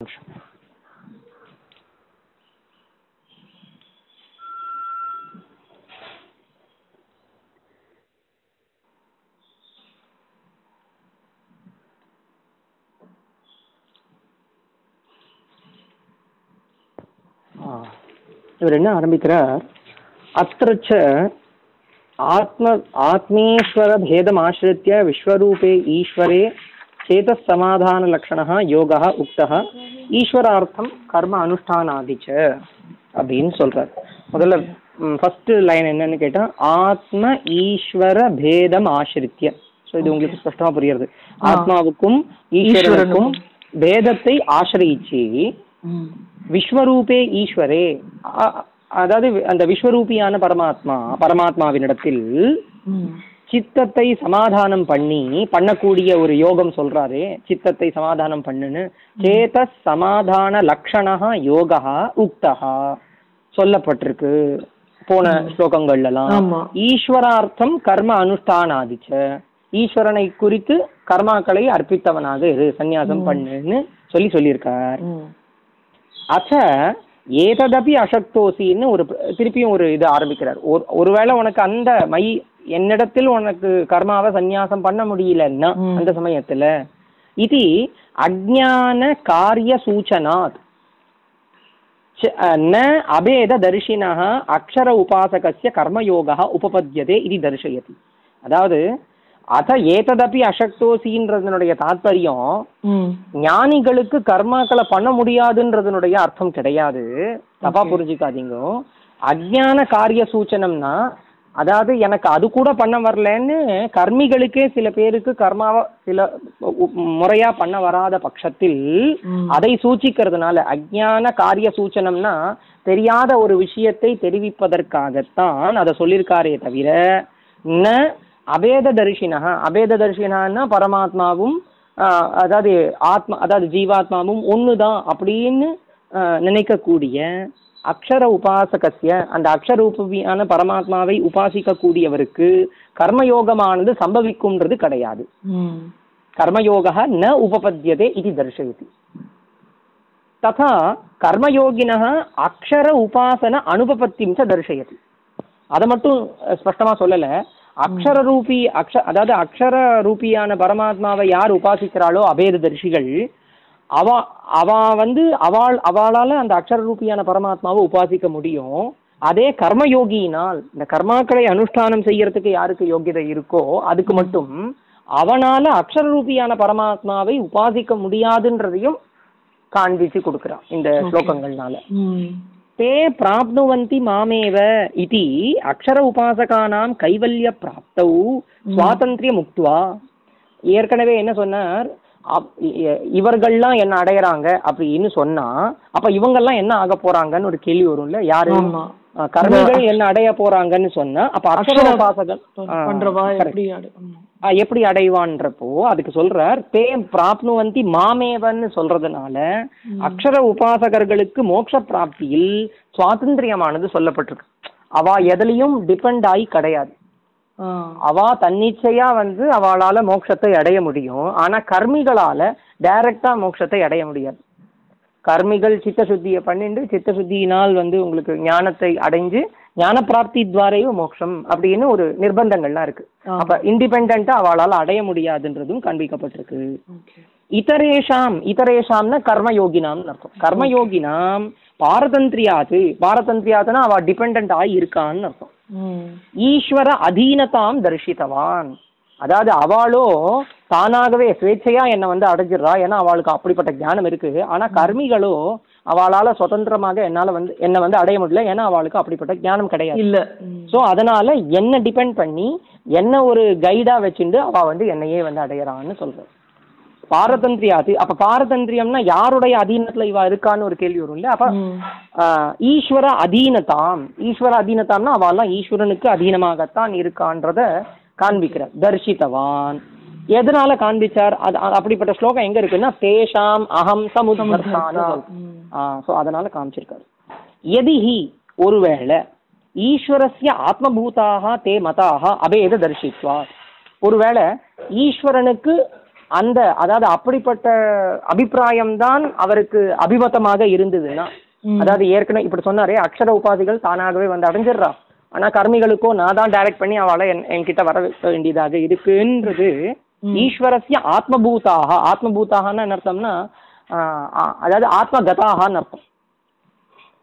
நிமிஷம் இவர் என்ன ஆரம்பிக்கிறார்? அத்திரச்ச ஆத்ம ஆத்மீஸ்வர பேதம் ஆசிரித்ய விஸ்வரூபே ஈஸ்வரே சேதஸ் சமாதான லக்ஷணா யோகா உக்தா ஈஸ்வரார்த்தம் கர்ம அனுஷ்டானாதிச்ச அப்படின்னு சொல்றார். முதல்ல ஃபர்ஸ்ட் லைன் என்னன்னு கேட்டா ஆத்ம ஈஸ்வர பேதம் ஆசிரித்ய. ஸோ இது உங்களுக்கு ஸ்பஷ்டமா புரியுறது. ஆத்மாவுக்கும் ஈஸ்வரனுக்கும் பேதத்தை ஆசிரியிச்சு. விஸ்வரூபே ஈஸ்வரே. அதாவது அந்த விஸ்வரூபியான பரமாத்மா பரமாத்மாவினிடத்தில். சித்தத்தை சமாதானம் பண்ணி பண்ணக்கூடிய ஒரு யோகம் சொல்றாரே சித்தத்தை சமாதானம் பண்ணுன்னு. சேத சமாதான லக்ஷணா யோகா உக்தா சொல்லப்பட்டிருக்கு போன ஸ்லோகங்கள்லாம் ஈஸ்வரார்த்தம் கர்ம அனுஷ்டானாதிச்ச. ஈஸ்வரனை குறித்து கர்மாக்களை அர்ப்பித்தவனாக இரு சந்நியாசம் பண்ணுன்னு சொல்லி சொல்லியிருக்கார். அச்ச ஏததபி அசக்தோசின்னு ஒரு திருப்பியும் ஒரு இது ஆரம்பிக்கிறார். ஒரு ஒருவேளை உனக்கு அந்த மை என்னிடத்தில் உனக்கு கர்மாவை சந்நியாசம் பண்ண முடியலன்னா அந்த சமயத்துல இது அஜான காரிய சூச்சனாத். ந அபேத தரிசினः அக்ஷர உபாசகस्य கர்மயோகः உபபத்தியதே இது தரிசயதி. அதாவது அத ஏததப்பி அசக்தோசின்றதனுடைய தாத்பரியம் ஞானிகளுக்கு கர்மாக்களை பண்ண முடியாதுன்றதனுடைய அர்த்தம் கிடையாது. தப்பா புரிஞ்சுக்காதீங்க. அஜான காரிய சூச்சனம்னா அதாவது எனக்கு அது கூட பண்ண வரலன்னு கர்மிகளுக்கே சில பேருக்கு கர்மாவை சில முறையா பண்ண வராத பட்சத்தில். அதை சூச்சிக்கிறதுனால அஜ்ஞான காரிய சூச்சனம்னா தெரியாத ஒரு விஷயத்தை தெரிவிப்பதற்காகத்தான் அதை சொல்லியிருக்காரே தவிர ந அபேத தரிசினா அபேத தரிசினான்னா பரமாத்மாவும் அதாவது ஆத்மா அதாவது ஜீவாத்மாவும் ஒண்ணுதான் அப்படின்னு ஆஹ், நினைக்கக்கூடிய அக்ஷர உபாசகசிய அந்த அக்ஷரூபியான பரமாத்மாவை உபாசிக்கக்கூடியவருக்கு கர்மயோகமானது சம்பவிக்கும்ன்றது கிடையாது. கர்மயோக ந உபபத்தியதே இது தர்சயதி ததா கர்மயோகின அக்ஷர உபாசன அனுபபத்தியும் தர்சயதி அதை மட்டும் ஸ்பஷ்டமா சொல்லல. அக்ஷர ரூபி அக்ஷ அதாவது அக்ஷர ரூபியான பரமாத்மாவை யார் உபாசிக்கிறாளோ அபேத தரிசிகள் அவ அவ வந்து அவள் அவளால் அந்த அக்ஷர ரூபியான பரமாத்மாவை உபாசிக்க முடியும். அதே கர்மயோகியினால் இந்த கர்மாக்களை அனுஷ்டானம் செய்யறதுக்கு யாருக்கு யோகியதை இருக்கோ அதுக்கு மட்டும் அவனால அக்ஷர ரூபியான பரமாத்மாவை உபாசிக்க முடியாதுன்றதையும் காண்பிச்சு கொடுக்கிறான் இந்த ஸ்லோகங்கள்னால. தே பிராப்னுவந்தி மாமேவ இதி அக்ஷர உபாசகானாம் கைவல்ய பிராப்தௌ சுவாதந்திரிய முக்துவா. ஏற்கனவே என்ன சொன்னார்? இவர்கள்லாம் என்ன அடையறாங்க அப்படின்னு சொன்னா அப்ப இவங்கெல்லாம் என்ன ஆக போறாங்கன்னு ஒரு கேள்வி வரும்ல? யாரு? கர்மிகள் என்ன அடைய போறாங்கன்னு சொன்னா அப்ப அக்ஷர correct. எப்படி அடைவான்றப்போ அதுக்கு சொல்றார் தே பிராப்னுவந்தி மாமேவன்னு சொல்றதுனால அக்ஷர உபாசகர்களுக்கு மோட்ச பிராப்தியில் சுவாதந்திரியமானது சொல்லப்பட்டிருக்கு. அவ எதுலயும் டிபெண்ட் ஆகி கிடையாது. அவ தன்னிச்சையா வந்து அவளால மோட்சத்தை அடைய முடியும். ஆனா கர்மிகளால டைரக்டா மோட்சத்தை அடைய முடியாது. கர்மிகள் சித்த சுத்தியை பண்ணிட்டு சித்த சுத்தியினால் வந்து உங்களுக்கு ஞானத்தை அடைஞ்சு ஞான பிராப்தி துவாரையும் மோட்சம் அப்படின்னு ஒரு நிர்பந்தங்கள்லாம் இருக்கு. அப்ப இண்டிபெண்டா அவளால அடைய முடியாதுன்றதும் காண்பிக்கப்பட்டிருக்கு. இதரேஷாம் இதரேஷாம்னா கர்மயோகினாம்னு அர்த்தம். கர்மயோகினாம் பாரதந்திரியாது. பாரதந்திரியாதுன்னா அவ டிபெண்ட் ஆகி இருக்கான்னு அர்த்தம். ஈஸ்வர அதீனதாம் தரிசித்தவான் அதாவது அவளோ தானாகவே சுவேட்சையா என்னை வந்து அடைஞ்சிடுறா. ஏன்னா அவளுக்கு அப்படிப்பட்ட ஞானம் இருக்கு. ஆனா கர்மிகளோ அவளால சுதந்திரமாக என்னால வந்து என்னை வந்து அடைய முடியல. ஏன்னா அவளுக்கு அப்படிப்பட்ட ஞானம் கிடையாது. இல்ல. ஸோ அதனால என்ன டிபெண்ட் பண்ணி என்ன ஒரு கைடா வச்சுட்டு அவ வந்து என்னையே வந்து அடையறான்னு சொல்ற பாரதந்திரியாது. அப்ப பாரதந்திரியம்னா யாருடைய அதீனத்துல இவ இருக்கான்னு ஒரு கேள்வி வரும்ல? அப்ப ம். ஆஹ், ஈஸ்வர அதீனதாம். ஈஸ்வர அதீனதாம்னா அவெல்லாம் ஈஸ்வரனுக்கு அதீனமாகத்தான் இருக்கான்றத காண்பிக்கிறார். தர்ஷித்தவான் எதனால காண்பிச்சார்? அது அப்படிப்பட்ட ஸ்லோகம் எங்க இருக்குன்னா தேஷாம் அகம் சமுதர்த்தான்னு ம். ஸோ அதனால காமிச்சிருக்காரு. எதிஹி ஒருவேளை ஈஸ்வரஸ்ய ஆத்மபூதாக தே மதாக அபேத தர்ஷித்வா ஒருவேளை ஈஸ்வரனுக்கு அந்த அதாவது அப்படிப்பட்ட அபிப்பிராயம்தான் அவருக்கு அபிமதமாக இருந்ததுன்னா. அதாவது ஏற்கனவே இப்படி சொன்னாரே அக்ஷர உபாதிகள் தானாகவே வந்து அடைஞ்சிடுறா. ஆனா கர்மிகளுக்கோ நான் தான் டைரக்ட் பண்ணி அவளை என் என்கிட்ட வர வேண்டியதாக இருக்குன்றது. ஈஸ்வரஸ்ய ஆத்மபூதாக ஆத்மபூதாகன்னு என்ன அர்த்தம்னா அதாவது ஆத்மகதாகன்னு அர்த்தம்.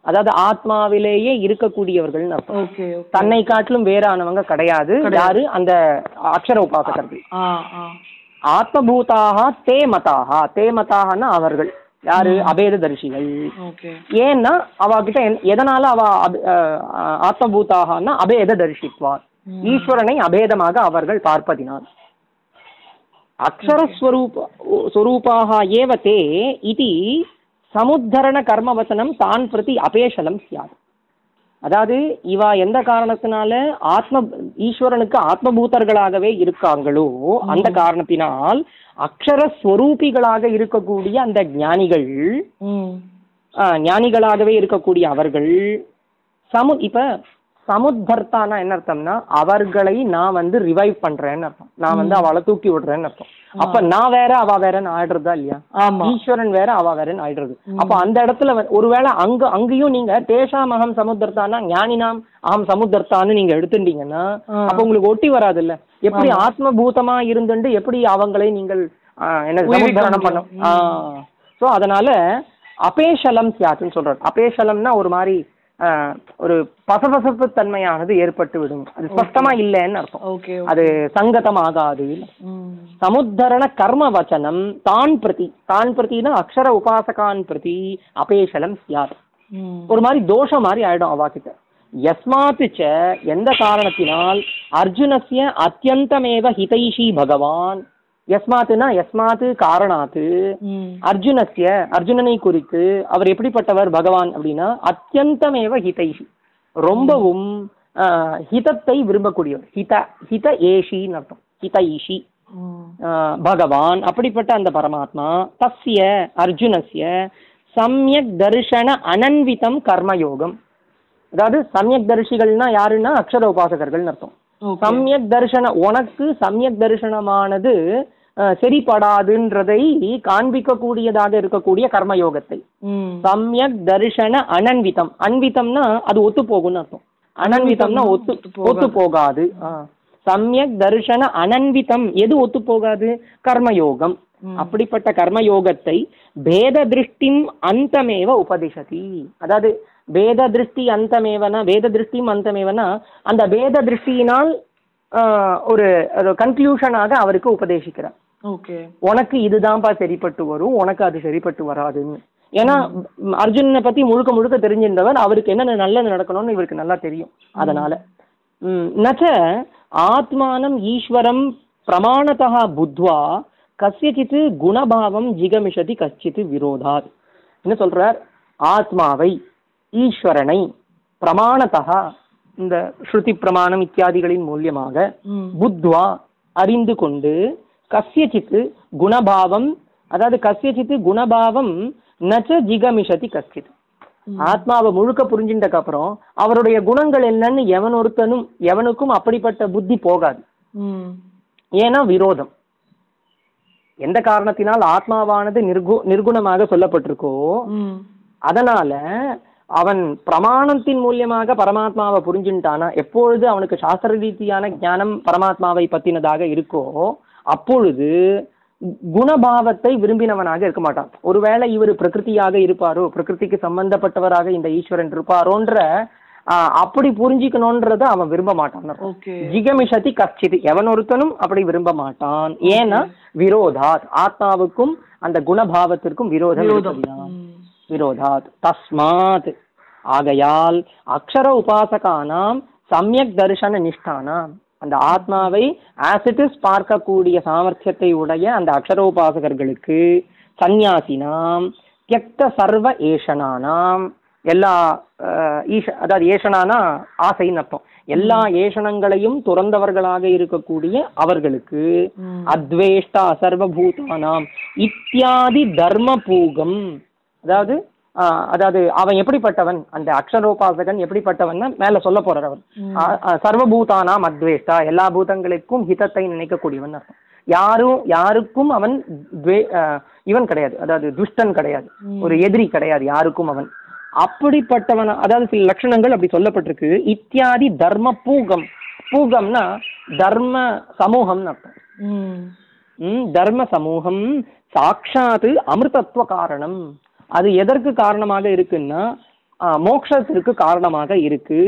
அதாவது ஆத்மாவிலேயே இருக்கக்கூடியவர்கள்னு அர்த்தம். தன்னை காட்டிலும் வேறானவங்க கிடையாது. யாரு? அந்த அக்ஷர உபாசகர்கள். ஆத்மபூதாக தே மதாக தே மதாகனா அவர்கள். யாரு? அபேத தரிசிகள் ஏன்னா அவகிட்ட என்- எதனால அவ ஆத்மபூதாகனா அபேத தரிசித்வார் ஈஸ்வரனை அபேதமாக அவர்கள் பார்ப்பதினால். அக்ஷரஸ்வரூப ஸ்வரூபாக ஏவ தே இது சமுத்தரண கர்மவசனம் தான் பிரதி அபேஷலம் சியாத் அதாவது இவா எந்த காரணத்தினால ஆத்ம ஈஸ்வரனுக்கு ஆத்மபூதர்களாகவே இருக்காங்களோ அந்த காரணத்தினால் அக்ஷர ஸ்வரூபிகளாக இருக்கக்கூடிய அந்த ஞானிகள் ஞானிகளாகவே இருக்கக்கூடிய அவர்கள் சமு இப்ப சமுத்தர்த்தானா என்ன அர்த்தம்னா அவர்களை நான் வந்து ரிவைவ் பண்றேன்னு அர்த்தம். நான் வந்து அவளை தூக்கி விடுறேன்னு அர்த்தம். அப்ப நான் வேற அவ வேறன்னு ஆயிடுறதா இல்லையா? ஈஸ்வரன் வேற அவ வேறன்னு ஆயிடுறது. அப்ப அந்த இடத்துல ஒருவேளை அங்க அங்கேயும் நீங்க தேஷாம் அகம் சமுத்தர்த்தானா ஞானினாம் அகம் சமுத்தர்த்தான்னு நீங்க எடுத்துட்டீங்கன்னா. அப்ப உங்களுக்கு ஒட்டி வராது இல்ல எப்படி ஆத்மபூதமா இருந்துட்டு எப்படி அவங்களை நீங்கள் என்ன உய்விக்க சமுத்தரணம் பண்ண முடியும். சோ அதனால அபேஷலம் சியாத்துன்னு சொல்றாரு. அபேஷலம்னா ஒரு மாதிரி ஒரு பசபசப்பு தன்மையானது ஏற்பட்டு விடும். அது ஸ்பஷ்டமா இல்லைன்னு அர்த்தம். அது சங்கதமாகாது. ம். சமுத்தரண கர்ம வச்சனம் தான் பிரதி. தான் பிரதினா அக்ஷர உபாசகான் பிரதி அபேஷலம் ம். ஒரு மாதிரி தோஷம் மாதிரி ஆயிடும் அவாக்கிட்ட யஸ்மாத்து ச எந்த காரணத்தினால் அர்ஜுனஸ்ய அத்தியந்தமேவ ஹிதைஷி பகவான் யஸ்மாத்துனா யஸ்மாத்து காரணாத்து. அர்ஜுனஸ்ய அர்ஜுனனை குறித்து அவர் எப்படிப்பட்டவர் பகவான் அப்படின்னா அத்தியந்தமேவ ஹிதைஷி ரொம்பவும் ஹிதத்தை விரும்பக்கூடியவர். ஹித ஹித ஏஷின்னு அர்த்தம். ஹித ஈஷி பகவான் அப்படிப்பட்ட அந்த பரமாத்மா தஸ்ய அர்ஜுனஸ்ய சம்யக் தர்ஷன அனன்விதம் கர்மயோகம். அதாவது சம்யக் தரிசிகள்னா யாருன்னா அக்ஷர உபாசகர்கள்னு அர்த்தம் சம்யக் தரிசன உனக்கு சம்யக் தரிசனமானது சரிப்படாதுன்றதை காண்பிக்கக்கூடியதாக இருக்கக்கூடிய கர்மயோகத்தை. சம்யக் தரிசன அனன்விதம். அன்விதம்னா அது ஒத்து போகும்னு அர்த்தம். அனன்விதம்னா ஒத்து ஒத்து போகாது. சம்யக் தரிசன அனன்விதம் எது ஒத்து போகாது கர்மயோகம் அப்படிப்பட்ட கர்மயோகத்தை பேத திருஷ்டிம் அந்தமேவ உபதிஷதி. அதாவது வேத திருஷ்டி அந்தமேவனா வேத திருஷ்டியும் அந்தமேவனா அந்த வேத திருஷ்டியினால் ஒரு கன்க்ளூஷனாக அவருக்கு உபதேசிக்கிறார். உனக்கு இதுதான்ப்பா சரிப்பட்டு வரும் உனக்கு அது சரிப்பட்டு வராதுன்னு. ஏன்னா ம், அர்ஜுனனை பத்தி முழுக்க முழுக்க தெரிஞ்சிருந்தவர் அவருக்கு என்னென்ன நல்லது நடக்கணும்னு இவருக்கு நல்லா தெரியும் அதனால. நச்ச ஆத்மானம் ஈஸ்வரம் பிரமாணத்தா புத்வா கஸ்யச்சித் குணபாவம் ஜிகமிஷதி கச்சித் விரோதாத் என்ன சொல்றார்? ஆத்மாவை ஈஸ்வரனை பிரமாணத்தா இந்த ஸ்ருதி பிரமாணம் இத்தியாதிகளின் மூலியமாக புத்வா அறிந்து கொண்டு கஸ்யச்சித் குணபாவம் அதாவது கஸ்யச்சித் குணபாவம் நச்ச ஜிகமிஷதி கஸ்யத் ஆத்மாவை முழுக்க புரிஞ்சின்றதுக்கு அப்புறம் அவருடைய குணங்கள் என்னன்னு எவன் ஒருத்தனும் எவனுக்கும் அப்படிப்பட்ட புத்தி போகாது. ஏன்னா விரோதம். எந்த காரணத்தினால் ஆத்மாவானது நிர்கு நிர்குணமாக சொல்லப்பட்டிருக்கோ அதனால அவன் பிரமாணத்தின் மூலியமாக பரமாத்மாவை புரிஞ்சுட்டானா எப்பொழுது அவனுக்கு சாஸ்திர ரீதியான ஞானம் பரமாத்மாவை பத்தினதாக இருக்கோ அப்பொழுது குணபாவத்தை விரும்பினவனாக இருக்க மாட்டான். ஒருவேளை இவர் பிரகிருதியாக இருப்பாரோ பிரகிருதிக்கு சம்பந்தப்பட்டவராக இந்த ஈஸ்வரன் இருப்பாரோன்ற அப்படி புரிஞ்சிக்கணும்ன்றத அவன் விரும்ப மாட்டான். ஜிகமிஷதி கச்சித் எவன் ஒருத்தனும் அப்படி விரும்ப மாட்டான். ஏன்னா விரோதாத். ஆத்மாவுக்கும் அந்த குணபாவத்திற்கும் விரோதம் விரோதாத். தஸ்மாத். ஆகையால் அக்ஷர உபாசகானாம் சமயக் தரிசன நிஷ்டானாம். அந்த ஆத்மாவை இஸ் பார்க்கக்கூடிய சாமர்த்தியத்தை உடைய அந்த அக்ஷர உபாசகர்களுக்கு சந்நியாசினாம் தியக்த சர்வ ஏஷனானாம் எல்லா ஈஷ அதாவது ஏஷனானா ஆசைன்னு அர்த்தம் எல்லா ஏஷனங்களையும் துறந்தவர்களாக இருக்கக்கூடிய அவர்களுக்கு. அத்வேஷ்டா சர்வபூதானாம் இத்தியாதி தர்ம பூகம் அதாவது அதாவது அவன் எப்படிப்பட்டவன்? அந்த அக்ஷரோபாசகன் எப்படிப்பட்டவன் மேல சொல்ல போறார் அவர். சர்வபூதானாம் அத்வேஷ்டா. எல்லா பூதங்களுக்கும் ஹிதத்தை நினைக்கக்கூடியவன் அர்த்தம் யாரும் யாருக்கும் அவன் இவன் கிடையாது. அதாவது துஷ்டன் கிடையாது. ஒரு எதிரி கிடையாது யாருக்கும் அவன். அப்படிப்பட்டவன் அதாவது சில லட்சணங்கள் அப்படி சொல்லப்பட்டிருக்கு. இத்தியாதி தர்ம பூகம். பூகம்னா தர்ம சமூகம்னு அர்த்தம். தர்ம சமூகம் சாட்சாத்து அமிர்தத்துவ காரணம். அது எதற்கு காரணமாக இருக்குன்னா ஆ, மோட்சத்திற்கு காரணமாக இருக்கு.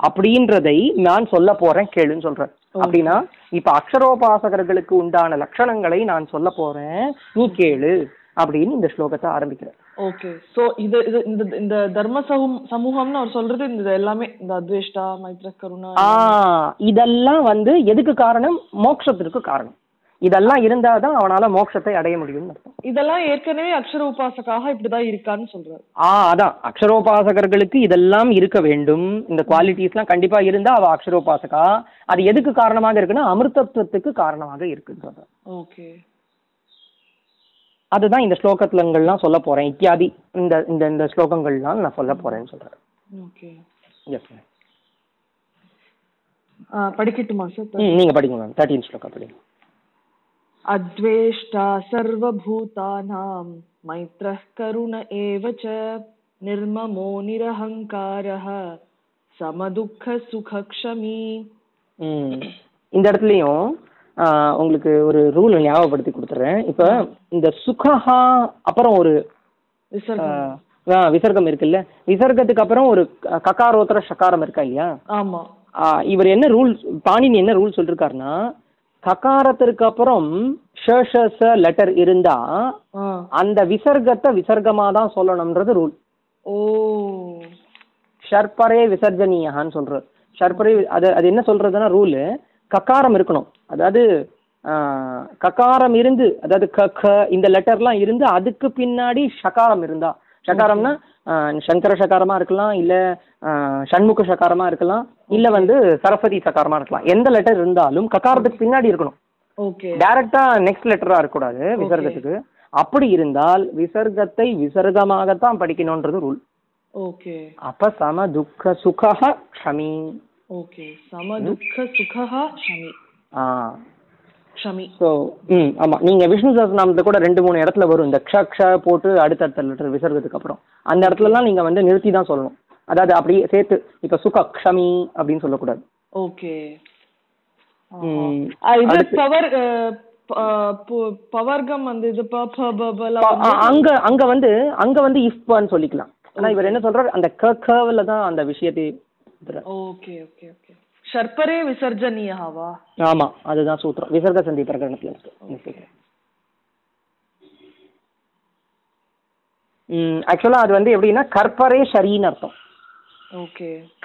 அப்படின்றதை நான் சொல்ல போறேன் கேளுன்னு சொல்றேன். அப்படின்னா இப்ப அக்ஷரோபாசகர்களுக்கு உண்டான லட்சணங்களை நான் சொல்ல போறேன். நீ கேளு அப்படின்னு இந்த ஸ்லோகத்தை ஆரம்பிக்கிறேன் ஓகே. சோ இது இது இந்த இந்த தர்ம சமூகம் சமூகம்னு அவர் சொல்றது இந்த எல்லாமே இந்த அத்வேஷ்டா மைத்ர கருணா இதெல்லாம் வந்து எதுக்கு காரணம்? மோட்சத்திற்கு காரணம். இதெல்லாம் இருந்தாதான் அவனால மோட்சத்தை அடைய அர்த்தம். இதெல்லாம் ஏற்கனவே அக்ஷர உபாசக்காக இப்படிதான் இருக்கான்னு சொல்றாரு. ஆ அதான். அக்ஷரோபாசகர்களுக்கு இதெல்லாம் இருக்க வேண்டும். இந்த குவாலிட்டிஸ்லாம் கண்டிப்பா இருந்தா அவ அக்ஷரோபாசகா. அது எதுக்கு காரணமாக இருக்குன்னா அமிர்தத்துவத்துக்கு காரணமாக இருக்குன்னு சொல்றேன் ஓகே. அதுதான் இந்த ஸ்லோகத்துலங்கள்லாம் சொல்ல போறேன். இத்தியாதி இந்த இந்த இந்த ஸ்லோகங்கள்லாம் நான் சொல்ல போறேன்னு சொல்றேன் ஓகே. எஸ் படிக்கட்டுமா சார் நீங்க படிங்க மேம் தேர்ட்டீன் ஸ்லோகா படிங்க. अद्वेष्टा सर्वभूतानां मैत्रः करुण एव च निर्ममो निरहङ्कारः समदुःखसुखक्षमी ம் இந்த இடத்துலையும் ஆ, உங்களுக்கு ஒரு ரூல் ஞாபகப்படுத்தி கொடுத்துறேன் இப்போ இந்த சுகஹா அப்புறம் ஒரு விசர்க்கம் ஆ, விசர்க்கம் இருக்குல்ல விசர்க்கத்துக்கு அப்புறம் ஒரு க- ககாரோத்தர சகாரம் இருக்கா இல்லையா ஆமா ஆ, இவர் என்ன ரூல் பாணினி என்ன ரூல் சொல்லிருக்காருன்னா ககாரத்திற்கு அப்புறம் லெட்டர் இருந்தா அந்த விசர்க்கத்தை விசர்க்கமா தான் சொல்லணும்ன்றது ரூல் ஓ. ஷர்பரே விசர்ஜனீயான்னு சொல்றது ஷர்பரே அது அது என்ன சொல்றதுன்னா ரூலு ககாரம் இருக்கணும். அதாவது ஆ, ககாரம் இருந்து அதாவது க க இந்த லெட்டர்லாம் இருந்து அதுக்கு பின்னாடி ஷகாரம் இருந்தா. ஷகாரம்னா சங்கர ஷகாரமா இருக்கலாம் இல்ல ஆ, ஷண்முக ஷகாரமா இருக்கலாம். இல்ல வந்து சரஸ்வதி சகாரமா இருக்கலாம். எந்த லெட்டர் இருந்தாலும் ககாரத்துக்கு பின்னாடி இருக்கணும். டைரக்டா நெக்ஸ்ட் லெட்டரா இருக்கக்கூடாது விசர்க்கத்துக்கு. அப்படி இருந்தால் விசர்க்கத்தை விசர்க்கமாகத்தான் படிக்கணும்ன்றது ரூல் ஓகே அப்ப சம துக்க சுகஹ க்ஷமி. ஓகே சம துக்க சுகஹ ஷமி ஆ. ஷமி ஸோ ம் ஆமா. நீங்க விஷ்ணு சஹஸ்ரநாமத்துல கூட ரெண்டு மூணு இடத்துல வரும். இந்த க்ஷ க்ஷ போட்டு அடுத்தடுத்த லெட்டர் விசர்க்கத்துக்கு அப்புறம். அந்த இடத்துலலாம் நீங்க வந்து நிறுத்தி தான் சொல்லணும். அதாவது அப்படியே சேர்த்து இப்ப சுக க்ஷமி அப்படின்னு சொல்லக்கூடாது. ஓகே. இது பவர் பவர்கம் அந்த இது அங்க அங்க வந்து அங்க வந்து இஃப்னு சொல்லிக்கலாம். ஆனா இவர் என்ன சொல்றாரு? அந்த க கவில் தான் அந்த விஷயத்தை. Okay okay okay. ஷர்பரே விசர்ஜனீயவா? ஆமா அதுதான் சூத்திரம். விசர்க சந்தி பிரகரணத்துல இருக்கு ஆக்சுவலா அது வந்து எப்படின்னா கற்பரே ஷரின்னு அர்த்தம்.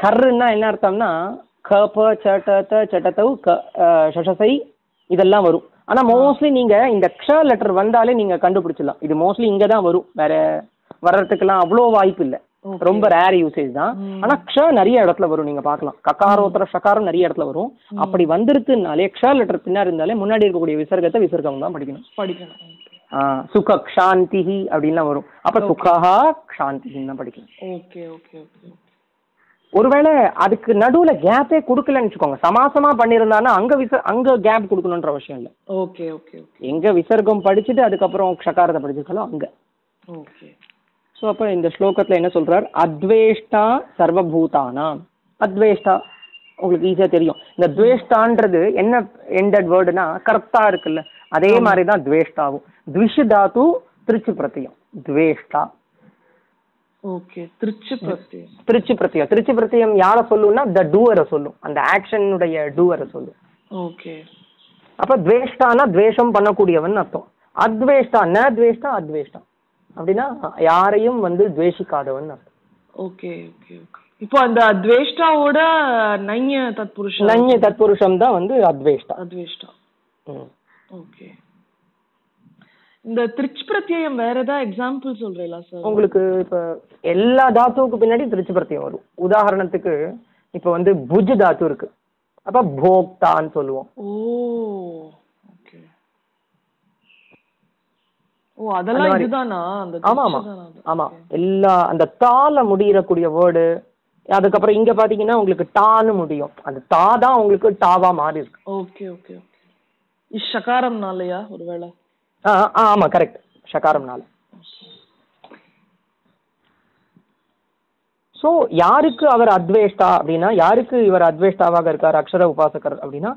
கர்ன்னா என்ன அர்த்தம்னா க ப ச ட த சட்டத்தவு க ஷஷசை இதெல்லாம் வரும். ஆனா மோஸ்ட்லி நீங்க இந்த க்ஷ லெட்டர் வந்தாலே நீங்க கண்டுபிடிச்சிடலாம். இது மோஸ்ட்லி இங்க தான் வரும். வேற வர்றதுக்கெல்லாம் அவ்வளோ வாய்ப்பு இல்ல. ரொம்ப ரேர் யூசேஜ் தான். ஆனா க்ஷ நிறைய இடத்துல வரும். நீங்க பார்க்கலாம். கக்காரோத்தர ஷகாரம் நிறைய இடத்துல வரும். அப்படி வந்திருக்குனாலே க்ஷ லெட்டர் பின்னாடி இருந்தாலே முன்னாடி இருக்கக்கூடிய விசர்க்கத்தை விசர்க்கம் தான் படிக்கணும். படிக்கணும். சுக க்ஷாந்திஹி அப்படின்லாம் வரும். அப்ப சுகஹா க்ஷாந்திஹின்னு தான் படிக்கணும். Okay okay okay. ஒருவேளை அதுக்கு நடுவுல கேப்பே கொடுக்கலன்னு வச்சுக்கோங்க. சமாசமா பண்ணியிருந்தானா அங்க விச அங்க கேப் கொடுக்கணுன்ற அவசியம் இல்லை. Okay okay okay. எங்க விசர்க்கம் படிச்சுட்டு அதுக்கப்புறம் க்ஷகாரத்தை படிச்சிருக்காலோ அங்க. ஓகே. ஸோ அப்போ இந்த ஸ்லோகத்துல என்ன சொல்றார்? அத்வேஷ்டா சர்வபூதானாம். அத்வேஷ்டா. உங்களுக்கு ஈஸியா தெரியும். இந்த துவேஷ்டான்றது என்ன எண்டட் வேர்டுனா கர்த்தா இருக்குல்ல. அதே மாதிரி தான் துவேஷ்டாவும். த்விஷ் தாத்து திருச்சி பிரத்தியம். துவேஷ்டா. திருச்சி பிரத்தி திருச்சி பிரத்தியம் திருச்சி பிரத்தியம் யாரை சொல்லும்னா த டூவரை சொல்லும். அந்த ஆக்ஷனுடைய டூவரை சொல்லும். ஓகே. அப்ப துவேஷ்டானா துவேஷம் பண்ணக்கூடியவன் அர்த்தம். அத்வேஷ்டா ந துவேஷ்டா அத்வேஷ்டா அப்படின்னா யாரையும் வந்து துவேஷிக்காதவன் அர்த்தம். Okay okay okay. இப்போ அந்த அத்வேஷ்டாவோட நைய தத்புருஷ நன்ய தத்புருஷம் தான் வந்து அத்வேஷ்டா. அத்வேஷ்டா. ஓகே. இந்த திருச்சி பிரத்யயம் வேற ஏதாவது எக்ஸாம்பிள் சொல்றீங்களா சார் உங்களுக்கு இப்ப எல்லா தாத்துவுக்கு பின்னாடி திருச்சி பிரத்தியம் வரும். உதாரணத்துக்கு இப்ப வந்து புஜ் தாத்து இருக்கு. அப்ப போக்தான்னு சொல்லுவோம். ஓ ஓகே ஓ அதெல்லாம். இதுதானா? அந்த ஆமா ஆமா? ஆமா. எல்லா அந்த தால முடியறக்கூடிய வேர்டு அதுக்கப்புறம் இங்க பாத்தீங்கன்னா உங்களுக்கு டான்னு முடியும். அந்த தா தான் உங்களுக்கு டாவா மாறி இருக்கு. ஓகே ஓகே ஓகே இஷகாரம்னாலயா ஒருவேளை? ஆ ஆ ஆமாம் கரெக்ட் ஷகாரம்னால. ஸோ யாருக்கு அவர் அத்வேஷ்டா அப்படின்னா யாருக்கு இவர் அத்வேஷ்டாவாக இருக்கார் அக்ஷர உபாசகர் அப்படின்னா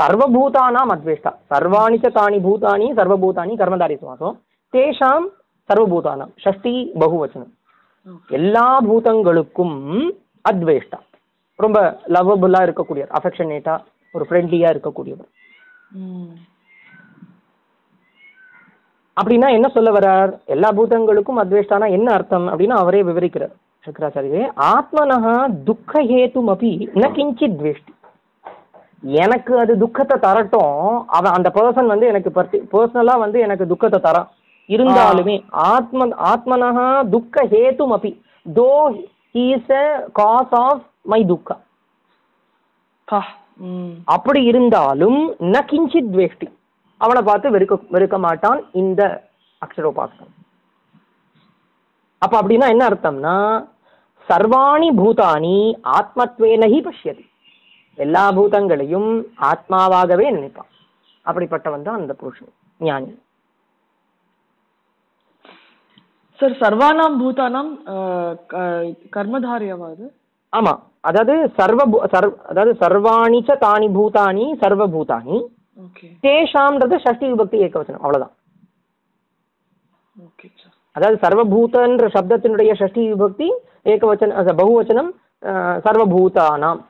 சர்வபூதானாம் அத்வேஷ்டா. சர்வாணி ச தானி பூதானி சர்வபூதானி கர்மதாரி சுவாசம். தேஷாம் சர்வபூதானாம். ஷஷ்டி பகுவச்சனம். எல்லா பூதங்களுக்கும் அத்வேஷ்டா. ரொம்ப லவ்வபுல்லாக இருக்கக்கூடியவர் அஃபெக்ஷனேட்டாக ஒரு ஃப்ரெண்ட்லியாக இருக்கக்கூடியவர். அப்படின்னா என்ன சொல்ல வர்றார்? எல்லா பூதங்களுக்கும் அத்வேஷ்டானா என்ன அர்த்தம்? அப்படின்னா அவரே விவரிக்கிறார். சங்கராச்சாரியே ஆத்மனஹா துக்க ஹேத்தும் அப்படி ந கிஞ்சித் துவேஷ்டி. எனக்கு அது துக்கத்தை தரட்டும். அவன் அந்த பர்சன் வந்து எனக்கு பர்டி பர்சனலாக வந்து எனக்கு துக்கத்தை தரான். இருந்தாலுமே ஆத்ம ஆத்மனஹா துக்க ஹேத்தும் அப்படி though he's a cause of my. துக்கா அப்படி இருந்தாலும் ந கிஞ்சித் துவேஷ்டி. அவனை பார்த்து வெறுக்க வெறுக்க மாட்டான் இந்த அக்ஷரோபாசகன் அப்ப அப்படின்னா என்ன அர்த்தம்னா சர்வாணி பூதானி ஆத்மத்வேனஹி பஷ்யதி. எல்லா பூதங்களையும் ஆத்மாவாகவே நினைப்பான். அப்படிப்பட்டவன் தான் அந்த புருஷன் ஞானி. சார் சர்வானாம் பூதானாம் அஹ், க- கர்மதாரியவா அது ஆமா. அதாவது சர்வ சர்வ அதாவது சர்வாணி ச தானி பூதானி சர்வபூதானி தேஷாம்ன்றது ஷஷ்டி விபக்தி ஏகவச்சனம் சார் அதாவது சர்வபூதன்ற சப்தத்தினுடைய ஷஷ்டி விபக்தி ஏகவச்சன பகுவச்சனம் சர்வபூதானாம்.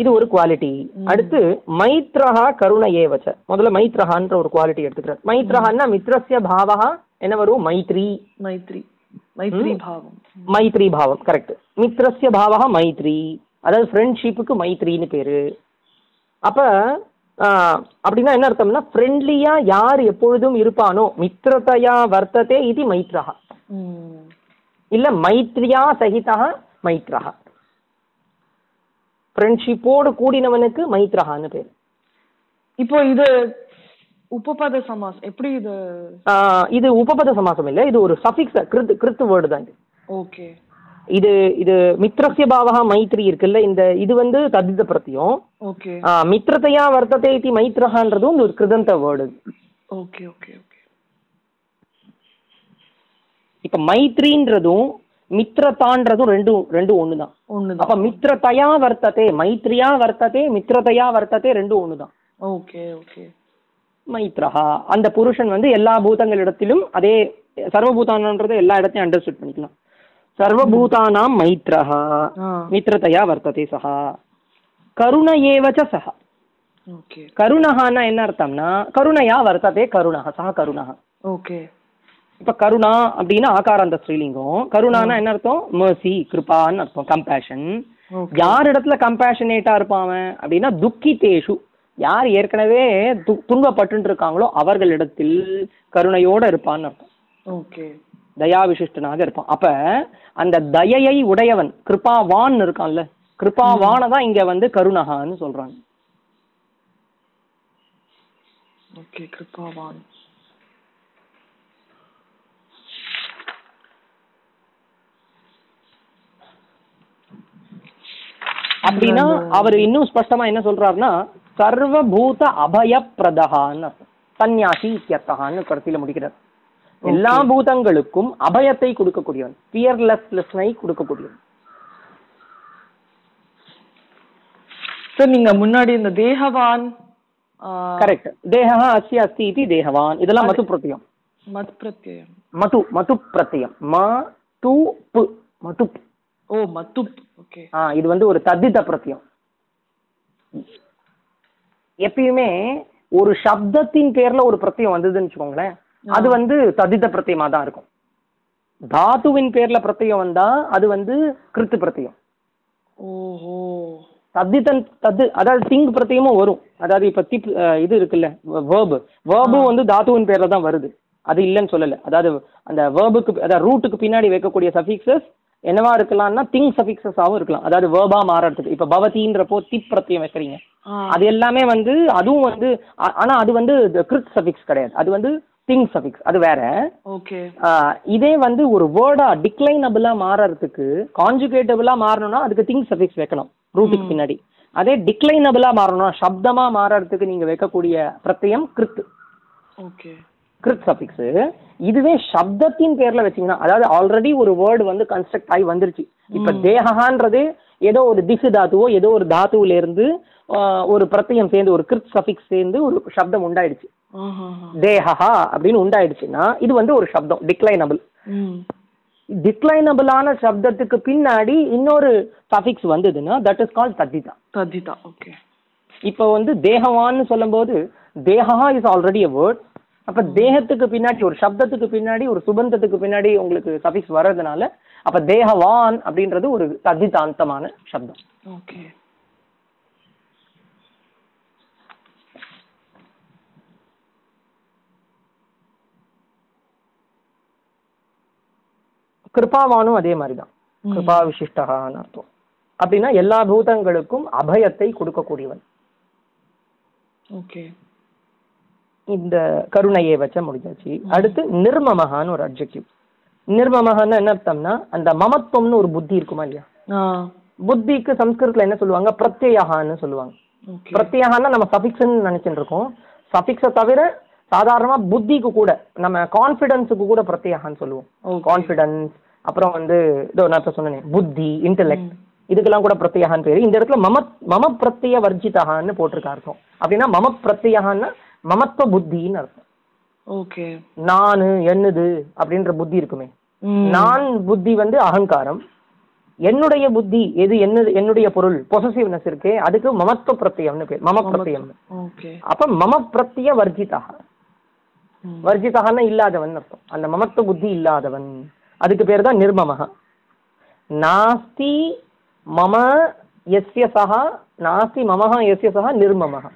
இது ஒரு குவாலிட்டி அடுத்து மைத்ரஹா கருண ஏவச்ச முதல்ல மைத்ரஹான்ற ஒரு குவாலிட்டி எடுத்துக்கிறார். மைத்ரஹான்னா மித்ரஸ்ய பாவா என்ன வரும்? மைத்ரி. மைத்ரி. மைத்ரி பாவம். மைத்ரி கரெக்ட் மித்ரஸ்ய பாவா மைத்ரி. அதாவது ஃப்ரெண்ட்ஷிப்புக்கு மைத்ரின்னு பேரு. அப்ப அப்படின்னா என்ன அர்த்தம்னா ஃப்ரெண்ட்லியா யார் எப்பொழுதும் இருப்பானோ மித்ரதையா வர்த்ததே இது மைத்ரஹா. ம். இல்ல மைத்ரியா சகிதா மைத்ரஹா. ஃப்ரெண்ட்ஷிப்போடு கூடினவனுக்கு மைத்ரஹான்னு பேர். இப்போ இது உபபத சமாஸ் எப்படி இது? இது உபபத சமாசம் இல்லை இது ஒரு சஃபிக்ஸ் கிருத் கிருத்து வேர்டு தான் இது. ஓகே. இது இது மித்ரஸ்ய பாவகா மைத்ரி இருக்குல்ல இந்த இது வந்து தத்தித பிரத்தியம். ஓகே. மித்ரதையா வர்த்ததே இது மைத்ரஹான்றதும் ஒரு கிருதந்த வேர்டு ஓகே ஓகே ஓகே. இப்ப மைத்ரின்றதும் மித்ரதான்றதும் ரெண்டும் ரெண்டும் ஒன்று தான். ஒண்ணுதான். அப்ப மித்ரதையா வர்த்ததே மைத்ரியா வர்த்ததே மித்ரதையா வர்த்ததே ரெண்டும் ஒன்று தான் ஓகே ஓகே. மைத்ரஹா. அந்த புருஷன் வந்து எல்லா பூதங்களிடத்திலும் அதே சர்வபூதானன்றது எல்லா இடத்தையும் அண்டர்ஸ்டுட் பண்ணிக்கலாம். சர்வபூதானாம் மைத்ரஹா. மித்ரதையா வர்த்ததே சஹா கருண ஏவச்ச சஹா கருணஹான்னா என்ன அர்த்தம்னா கருணையா வர்த்ததே கருணஹ சஹா கருணஹ. ஓகே. இப்ப கருணா அப்படின்னா ஆகாராந்த ஸ்ரீலிங்கம் கருணானா என்ன அர்த்தம்? mercy கிருபான்னு அர்த்தம் கம்பேஷன் யார் இடத்துல கம்பேஷனேட்டா இருப்பான் அவன்? அப்படின்னா துக்கிதேஷு யார் ஏற்கனவே துன்பப்பட்டு இருக்காங்களோ அவர்களிடத்தில் கருணையோட இருப்பான்னு அர்த்தம். ஓகே. தயா விசிஷ்டனாக இருப்பான். அப்ப அந்த தயையை உடையவன் கிருபாவான் இருக்கான்ல. கிருபாவான தான் இங்க வந்து கருணகான்னு சொல்றாங்க. ஓகே கிருபாவான். அப்படின்னா அவர் இன்னும் ஸ்பஷ்டமா என்ன சொல்றாருன்னா சர்வபூத அபய பிரதகான்னு அர்த்தம். சந்நியாசி இத்தியர்த்தகான்னு கடைசியில முடிக்கிறார் எல்லா பூதங்களுக்கும் அபயத்தை கொடுக்கக்கூடியவன் பியர்லெஸ்னஸை கொடுக்கக்கூடியவன். சார் நீங்க முன்னாடி இந்த தேகவான் கரெக்ட் தேகா அஸ்ய அஸ்தி இது தேகவான். இதெல்லாம் மது பிரத்தியம் மத் பிரத்யயம் மது மது பிரத்தியம் ம து பு மது ஓ மத்துப் ஓகே. ஆ இது வந்து ஒரு தத்தித பிரத்தியம் எப்பயுமே ஒரு சப்தத்தின் பேர்ல ஒரு பிரத்தியம் வந்ததுன்னு வச்சுக்கோங்களேன். அது வந்து தத்தித பிரத்தியமா தான் இருக்கும். தாத்துவின் பேர்ல பிரத்தியம் வந்தா அது வந்து கிருத்து பிரத்தியம் ஓஹோ. தத்திதன் தத்து அதாவது திங் பிரத்தியமும் வரும். அதாவது இப்ப திப் இது இருக்குல்ல வேர்பு வேர்பும் வந்து தாத்துவின் பேர்ல தான் வருது. அது இல்லைன்னு சொல்லல. அதாவது அந்த வேர்புக்கு அதாவது ரூட்டுக்கு பின்னாடி வைக்கக்கூடிய சஃபிக்சஸ் என்னவா இருக்கலாம்னா திங் சஃபிக்ஸஸாவும் இருக்கலாம். அதாவது வேர்பா மாறறதுக்கு. இப்ப பவதின்றப்போ திப் பிரத்யம் வைக்கிறீங்க. அது எல்லாமே வந்து அதுவும் வந்து ஆனா அது வந்து கிருத் சஃபிக்ஸ் கிடையாது. அது வந்து திங் சஃபிக்ஸ் அது வேற. ஓகே. இதே வந்து ஒரு வேர்டா டிக்ளைனபிளா மாறறதுக்கு கான்ஜுகேட்டபிளா மாறணும்னா அதுக்கு திங் சஃபிக்ஸ் வைக்கணும். ரூட்டுக்கு பின்னாடி. அதே டிக்ளைனபிளா மாறணும்னா சப்தமா மாறறதுக்கு நீங்க வைக்கக்கூடிய பிரத்யம் கிருத் ஓகே. கிருத் சஃபிக்ஸ் இதுவே சப்தத்தின் பேர்ல வச்சீங்கன்னா அதாவது ஆல்ரெடி ஒரு வேர்டு வந்து கன்ஸ்ட்ரக்ட் ஆகி வந்துருச்சு. இப்ப தேகஹான்றது ஏதோ ஒரு திசு தாத்துவோ ஏதோ ஒரு தாத்துவுல இருந்து ஒரு பிரத்யம் சேர்ந்து ஒரு கிருத் சஃபிக்ஸ் சேர்ந்து ஒரு சப்தம் உண்டாயிடுச்சு. தேஹா அப்படின்னு உண்டாயிடுச்சுன்னா இது வந்து ஒரு சப்தம் டிக்ளைனபிள் டிக்ளைனபிளான சப்தத்துக்கு பின்னாடி இன்னொரு சஃபிக்ஸ் வந்ததுன்னா தட் இஸ் கால் தத்திதா தத்திதா ஓகே இப்போ வந்து தேகவான்னு சொல்லும்போது தேகா இஸ் ஆல்ரெடி a வேர்ட் அப்ப தேகத்துக்கு பின்னாடி ஒரு சப்தத்துக்கு பின்னாடி ஒரு சுபந்தத்துக்கு பின்னாடி உங்களுக்கு சஃபிக்ஸ் வர்றதுனால அப்ப தேகவான் அப்படின்றது ஒரு தத்திதாந்தமான சப்தம். ஓகே. கிருபாவானும் அதே மாதிரி தான் கிருபா விசிஷ்டகான்னு அர்த்தம். அப்படின்னா எல்லா பூதங்களுக்கும் அபயத்தை கொடுக்கக்கூடியவன். ஓகே. இந்த கருணையை வச்ச முடிஞ்சாச்சு. அடுத்து நிர்மமகான்னு ஒரு அப்ஜெக்டிவ் நிர்மமகான்னு என்ன அர்த்தம்னா அந்த மமத்துவம்னு ஒரு புத்தி இருக்குமா இல்லையா? புத்திக்கு சம்ஸ்கிருதத்துல என்ன சொல்லுவாங்க? பிரத்யகான்னு சொல்லுவாங்க. பிரத்யகான்னா நம்ம சஃபிக்ஸ்ன்னு நினைச்சிட்டு இருக்கோம். சஃபிக்ஸை தவிர சாதாரணமா புத்திக்கு கூட நம்ம கான்ஃபிடன்ஸுக்கு கூட பிரத்யகான்னு சொல்லுவோம். கான்ஃபிடன்ஸ் அப்புறம் வந்து இதோ நான் இப்ப சொன்னேனே புத்தி இன்டெலெக்ட் இதுக்கெல்லாம் கூட பிரத்யகான்னு பேரு. இந்த இடத்துல மம மம பிரத்ய வர்ஜிதகான்னு போட்டிருக்கா அர்த்தம். அப்படின்னா மம பிரத்யகான்னா மமத்துவ புத்தின்னு அர்த்தம். ஓகே. நானு என்னது அப்படின்ற புத்தி இருக்குமே. நான் புத்தி வந்து அகங்காரம். என்னுடைய புத்தி எது என்னது என்னுடைய பொருள் பொசசிவ்னஸ் இருக்கே அதுக்கு மமத்துவ பிரத்யம்னு பேர் மம பிரத்யம் ஓகே. அப்ப மம பிரத்ய வர்ஜிதா ம். வர்ஜிதகான்னா இல்லாதவன் அர்த்தம். அந்த மமத்துவ புத்தி இல்லாதவன். அதுக்கு பேர் தான் நிர்மமக நாஸ்தி மம எஸ்ய நாஸ்தி மமஹ எஸ்ய சஹா நிர்மமக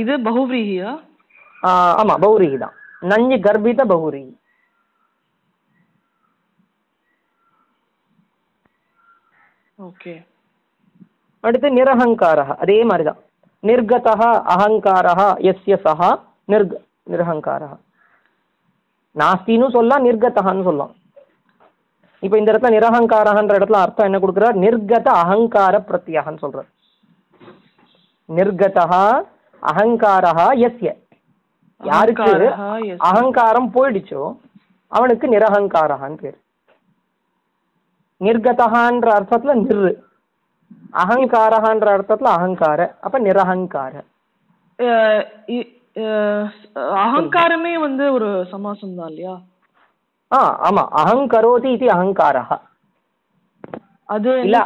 இது பகுவிரீகியா ஆமா பௌரிகி தான் நஞ்சு கர்ப்பித பௌரிகி ஓகே அடுத்து நிரகங்காரः அதே மாதிரி தான் நிர்கதः அகங்காரः எஸ்ய சஹா நிர்க நிரகங்காரः நாஸ்தின்னு சொல்லலாம் நிர்கதஹன்னு சொல்லலாம் இப்போ இந்த இடத்துல நிரகங்காரகன்ற இடத்துல அர்த்தம் என்ன கொடுக்குறார் நிர்கத அகங்கார பிரத்யகன்னு சொல்றார் நிர்கதः அகங்காரः எஸ்ய யாருக்கு. அகங்காரம் போயிடுச்சோ அவனுக்கு நிரகங்காரகான்னு பேர். நிர்கதகான்ற அர்த்தத்துல நிர். அகங்காரகான்ற அர்த்தத்துல அகங்கார அப்ப நிரகங்கார. அகங்காரமே வந்து ஒரு சமாசம் தான் இல்லையா? ஆ ஆமா. அகங்கரோதி இது அகங்காரா அது இல்ல.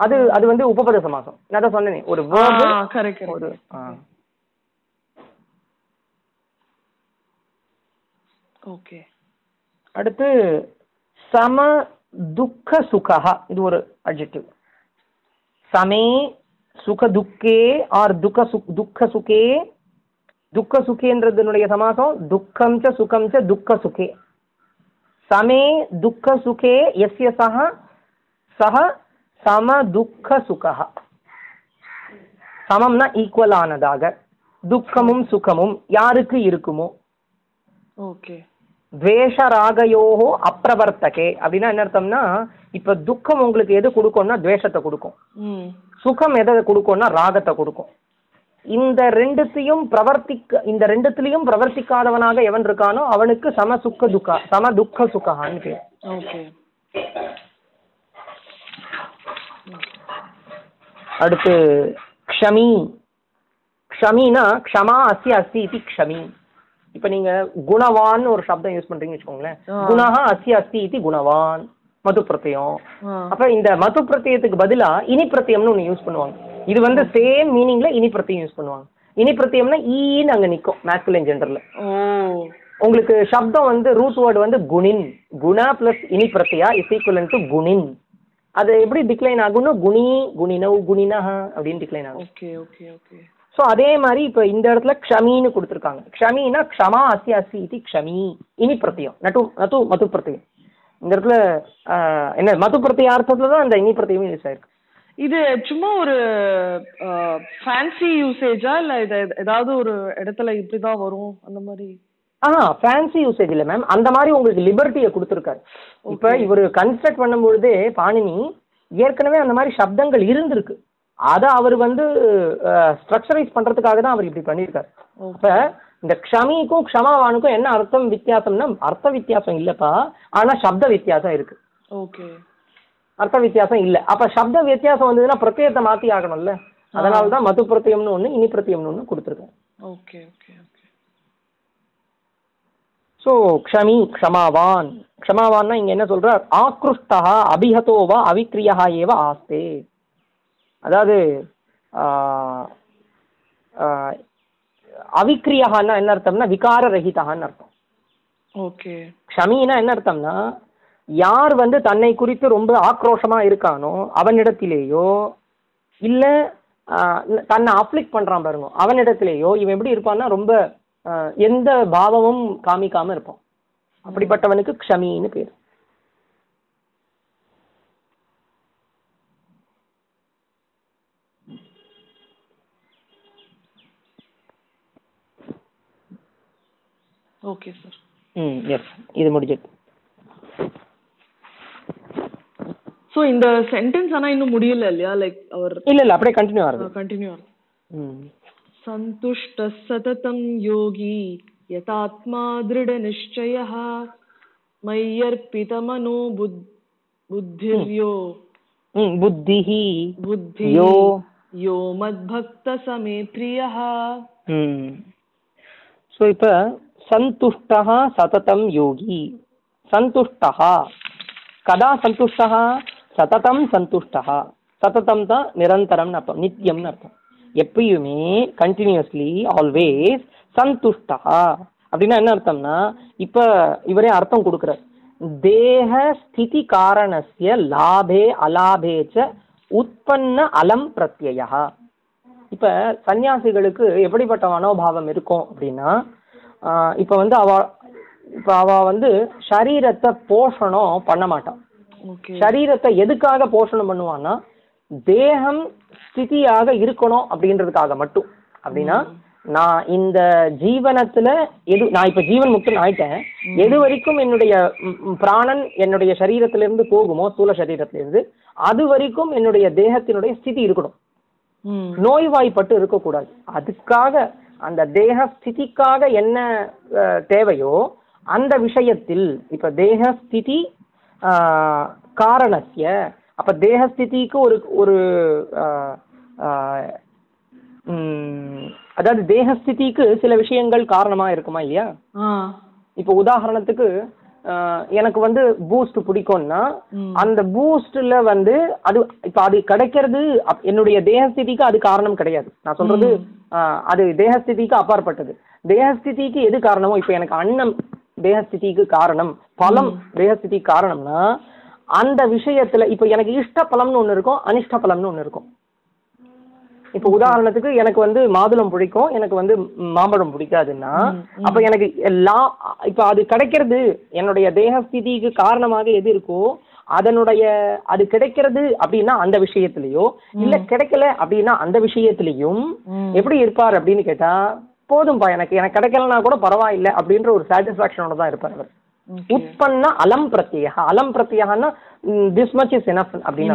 அது அது வந்து உபபத சமாசம் நான் தான் சொன்னேனே ஒரு. ஓகே. அடுத்து சம துக்க சுகா இது ஒரு அட்ஜெக்டிவ் சமே சுக துக்கே ஆர் துக்க சுக் துக்க சுகே. துக்க சுகேன்றதுனுடைய சமாசம் துக்கம் ச சுகம் ச துக்க சுகே. சமே துக்க சுகே எஸ்ய சஹ சஹ சம துக்க சுகா சமம்னா ஈக்குவல் ஆனதாக. துக்கமும் சுகமும் யாருக்கு இருக்குமோ? ஓகே. துவேஷ ராகயோகோ அப்பிரவர்த்தகே அப்படின்னா என்ன அர்த்தம்னா இப்ப துக்கம் உங்களுக்கு எது கொடுக்கும்னா துவேஷத்தை கொடுக்கும். சுகம் எதை கொடுக்கும்னா ராகத்தை கொடுக்கும். இந்த ரெண்டுத்தையும் பிரவர்த்திக்க இந்த ரெண்டுத்திலையும் பிரவர்த்திக்காதவனாக எவன் இருக்கானோ அவனுக்கு சம சுக்க துக்கா சம துக்க சுகான்னு பேர் ஓகே அடுத்து க்ஷமி. க்ஷமினா க்ஷமா அஸ்ய அஸ்தி இது க்ஷமி. இப்ப நீங்க குணவான் ஒரு சப்தம் யூஸ் பண்றீங்கன்னு வச்சுக்கோங்களேன். குணஹா அஸ்ய அஸ்தி இது குணவான். மது பிரத்யம் ஆ. அப்ப இந்த மது பிரத்யத்துக்கு பதிலா இனி பிரத்யம்னு ஒன்று யூஸ் பண்ணுவாங்க. இது வந்து சேம் மீனிங்ல இனி பிரத்யம் யூஸ் பண்ணுவாங்க. இனி பிரத்யம்னா ஈன்னு அங்க நிக்கும் மேஸ்குலின் ஜெண்டர்ல உங்களுக்கு சப்தம் வந்து ரூட் வேர்டு வந்து குணின். குணா பிளஸ் இனி பிரத்யா இஸ் ஈக்குவலன் டு குணின். அது எப்படி டிக்ளைன் ஆகும்னா குணி குணினவ் குணினஹ அப்படின்னு டிக்ளைன் ஆகும். Okay okay okay. ஸோ அதே மாதிரி இப்போ இந்த இடத்துல க்ஷமின்னு கொடுத்துருக்காங்க. க்ஷமினா க்ஷமா அஸ்ய அஸ்தி இது க்ஷமி இனி பிரத்யம். நட்டு நட்டு மது பிரத்யம். இந்த இடத்துல என்ன மது பிரத்யார்த்தத்துல தான் இந்த இனி பிரத்தியமும் யூஸ் ஆயிருக்கு. இது சும்மா ஒரு ஃபேன்சி யூசேஜா இல்ல இது ஏதாவது ஒரு இடத்துல இப்படிதான் வரும்? அந்த மாதிரி ஆ ஃபேன்சி யூசேஜ் இல்லை மேம் அந்த மாதிரி உங்களுக்கு லிபர்ட்டியை கொடுத்துருக்காரு. இப்போ இவர் கன்ஸ்ட்ரக்ட் பண்ணும்பொழுதே பாணினி ஏற்கனவே அந்த மாதிரி சப்தங்கள் இருந்திருக்கு. அதை அவர் வந்து ஸ்ட்ரக்சரைஸ் பண்றதுக்காக தான் அவர் இப்படி பண்ணியிருக்காரு. இப்போ இந்த க்ஷமிக்கும் க்ஷமாவானுக்கும் என்ன அர்த்தம் வித்தியாசம்னா அர்த்த வித்தியாசம் இல்லைப்பா. ஆனா சப்த வித்தியாசம் இருக்கு. ஓகே அர்த்த வித்தியாசம் இல்லை. அப்ப சப்த வித்தியாசம் வந்ததுன்னா பிரத்யேகத்தை மாத்தி ஆகணும்ல அதனால தான் மது பிரத்யம்னு ஒன்று இனி பிரத்யம்னு ஒன்று கொடுத்துருக்கேன் ஓகே ஓகே ஸோ க்ஷமி க்ஷமாவான். க்ஷமாவான்னா இங்க என்ன சொல்றார்? ஆக்ருஷ்டா அபிஹதோ வா அவிக்ரியா ஏவ ஆஸ்தே. அதாவது அவிக்ரியான்னா என்ன அர்த்தம்னா விகார ரஹிதான்னு அர்த்தம். ஓகே. க்ஷமினா என்ன அர்த்தம்னா யார் வந்து தன்னை குறித்து ரொம்ப ஆக்ரோஷமா இருக்கானோ அவனிடத்திலேயோ இல்ல தன்னை அப்ளிக் பண்றான் பாருங்க அவனிடத்திலேயோ இவன் எப்படி இருப்பான்னா ரொம்ப எந்த பாவமும் காமிக்காம இருப்பான் அப்படிப்பட்டவனுக்கு க்ஷமின்னு பேர். ஓகே சார் ம் எஸ் இது முடிஞ்சது சோ இந்த சென்டென்ஸ் ஆனா இன்னும் முடியல இல்லையா? லைக் அவர் இல்ல இல்ல அப்படியே கண்டினியூ ஆகுது கண்டினியூ ம். सन्तुष्टः सततं योगी यतात्मा दृढनिश्चयः मय्यर्पितमनो बुद् बुद्धिर्यो ம் புத்திஹி बुद्धिः யோ यो मद्भक्तसमे प्रियः ம் ஸோ இப்போ சந்துஷ்டா சததம் யோகி சந்துஷ்டா கதா சந்துஷ்டா சததம் சந்துஷ்டா சததம் தான் நிரந்தரம்னு அர்த்தம் நித்தியம்னு அர்த்தம் எப்பயுமே கண்டினியூஸ்லி ஆல்வேஸ் சந்துஷ்டா. அப்படின்னா என்ன அர்த்தம்னா இப்போ இவரே அர்த்தம் கொடுக்குறார். தேக ஸ்திதி காரணஸ்ய லாபே அலாபே ச உற்பன்ன அலம் பிரத்யயா. இப்ப சன்னியாசிகளுக்கு எப்படிப்பட்ட மனோபாவம் இருக்கும் அப்படின்னா இப்ப வந்து அவ இப்ப அவ வந்து சரீரத்தை போஷணம் பண்ண மாட்டான் சரீரத்தை எதுக்காக போஷணம் பண்ணுவான்னா தேகம் ஸ்திதியாக இருக்கணும் அப்படின்றதுக்காக மட்டும். அப்படின்னா நான் இந்த ஜீவனத்துல எது நான் இப்ப ஜீவன் முக்தன் ஆயிட்டேன். எது வரைக்கும் என்னுடைய பிராணன் என்னுடைய சரீரத்துல இருந்து போகுமோ ஸ்தூல சரீரத்துல இருந்து அது வரைக்கும் என்னுடைய தேகத்தினுடைய ஸ்திதி இருக்கணும். நோய்வாய்ப்பட்டு இருக்கக்கூடாது. அதுக்காக அந்த தேக ஸ்திதிக்காக என்ன தேவையோ அந்த விஷயத்தில் இப்ப தேக ஸ்திதி ஆஹ், காரணஸ்ய அப்ப தேக ஸ்திதிக்கு ஒரு ஒரு அதாவது தேக ஸ்திதிக்கு சில விஷயங்கள் காரணமா இருக்குமா இல்லையா? இப்போ உதாரணத்துக்கு எனக்கு வந்து பூஸ்ட் பிடிக்கும்னா. அந்த பூஸ்ட்ல வந்து அது இப்ப அது கிடைக்கிறது என்னுடைய தேகஸ்திதிக்கு அது காரணம் கிடையாது. நான் சொல்றது ஆஹ், அது தேகஸ்திதிக்கு அப்பாற்பட்டது. தேகஸ்திதிக்கு எது காரணமோ இப்ப எனக்கு அன்னம் தேகஸ்திதிக்கு காரணம். பலம் தேகஸ்திதிக்கு காரணம்னா அந்த விஷயத்துல இப்ப எனக்கு இஷ்ட பலம்னு ஒண்ணு இருக்கும் அனிஷ்ட பலம்னு ஒண்ணு இருக்கும். இப்ப உதாரணத்துக்கு எனக்கு வந்து மாதுளம் பிடிக்கும் எனக்கு வந்து மாம்பழம் பிடிக்காதுன்னா அப்ப எனக்கு எல்லா இப்ப அது கிடைக்கிறது என்னுடைய தேகஸ்திதிக்கு காரணமாக எது இருக்கோ அதனுடைய அது கிடைக்கிறது அப்படின்னா அந்த விஷயத்திலயோ இல்ல கிடைக்கல அப்படின்னா அந்த விஷயத்திலையும். எப்படி இருப்பார் அப்படின்னு கேட்டா போதும்பா எனக்கு எனக்கு கிடைக்கலனா கூட பரவாயில்லை அப்படின்ற ஒரு சாட்டிஸ்பாக்சனோட தான் இருப்பார் அவர். ஓகே உற்பன்ன அலம் பிரத்யேக. அலம் பிரத்யேகன்னா திஸ் மச் இஸ் எனஃப் அப்படின்னு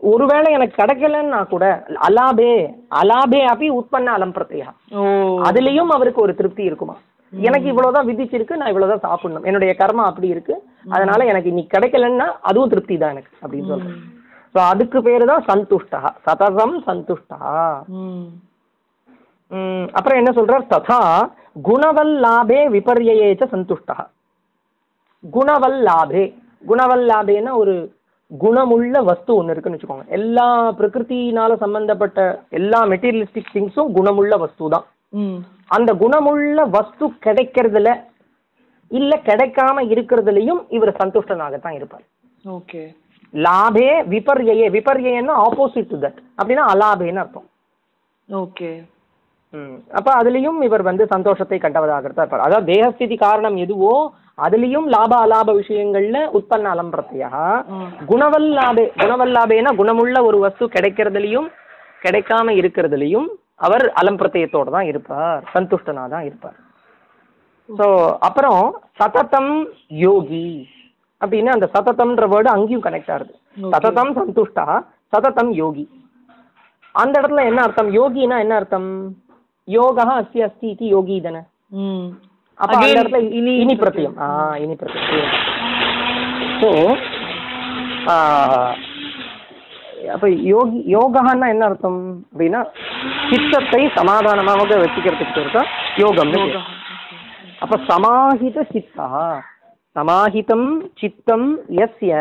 ஒருவேளை எனக்கு கிடைக்கலன்னா கூட அலாபே அலாபே அப்படி உற்பன்ன அலம் பிரத்யேகா. ஓ. அதுலயும் அவருக்கு ஒரு திருப்தி இருக்குமா? எனக்கு இவ்வளவுதான் விதிச்சிருக்கு நான் இவ்வளவுதான் சாப்பிடணும். என்னுடைய கர்மா அப்படி இருக்கு. அதனால எனக்கு இன்னைக்கு கிடைக்கலன்னா அதுவும் திருப்தி தான் எனக்கு அப்படின்னு சொல்றேன். ஸோ அதுக்கு பேரு தான் சந்துஷ்டா. சததம் சந்துஷ்டா. அப்புறம் என்ன சொல்றார்? ததா குணவல்லாபே விபர்யேச்ச சந்துஷ்டா. குணவல்லாபே. குணவல்லாபேன்னா ஒரு குணமுள்ள வஸ்து ஒன்று இருக்குன்னு வச்சுக்கோங்க. எல்லா பிரகிருத்தினால சம்பந்தப்பட்ட எல்லா மெட்டீரியலிஸ்டிக் திங்ஸும் குணமுள்ள வஸ்து தான் அந்த குணமுள்ள வஸ்து கிடைக்கிறதுல இல்ல கிடைக்காம இருக்கிறதுலயும் இவர் சந்துஷ்டனாகத்தான் இருப்பார். ஓகே. லாபே விபர்யே விபர்யன்னா ஆப்போசிட் டு தட் அப்படின்னா அலாபேன்னு அர்த்தம். ஓகே. ம். அப்ப அதுலயும் இவர் வந்து சந்தோஷத்தை கண்டவதாக தான் இருப்பார். அதாவது தேகஸ்திதி காரணம் எதுவோ அதுலயும் லாப அலாப விஷயங்கள்ல உற்பத்த அலம் பிரத்யா ஆ. குணவல்லாபே குணவல்லாபேனா குணமுள்ள ஒரு வஸ்து கிடைக்கிறதுலயும் கிடைக்காம இருக்கிறதுலயும் அவர் அலம் பிரத்யத்தோட தான் இருப்பார் சந்துஷ்டனா தான் இருப்பார். ஸோ அப்புறம் சததம் யோகி அப்படின்னு அந்த சததம்ன்ற வேர்டு அங்கேயும் கனெக்ட் ஆகுது. சததம் சந்துஷ்டா சததம் யோகி. அந்த இடத்துல என்ன அர்த்தம்? யோகினா என்ன அர்த்தம்? யோகா அஸ்தி அஸ்தி இது யோகி தானே. அப்ப அந்த இடத்துல இனி இனி பிரத்தியம் ஆ இனி பிரத்தியம் ஸோ அப்ப யோகி யோகான்னா என்ன அர்த்தம் அப்படின்னா சித்தத்தை சமாதானமாக வச்சுக்கிறதுக்கு பேரு. யோகா. அப்ப சமாஹித சித்தா சமாஹிதம் சித்தம் எஸ்ய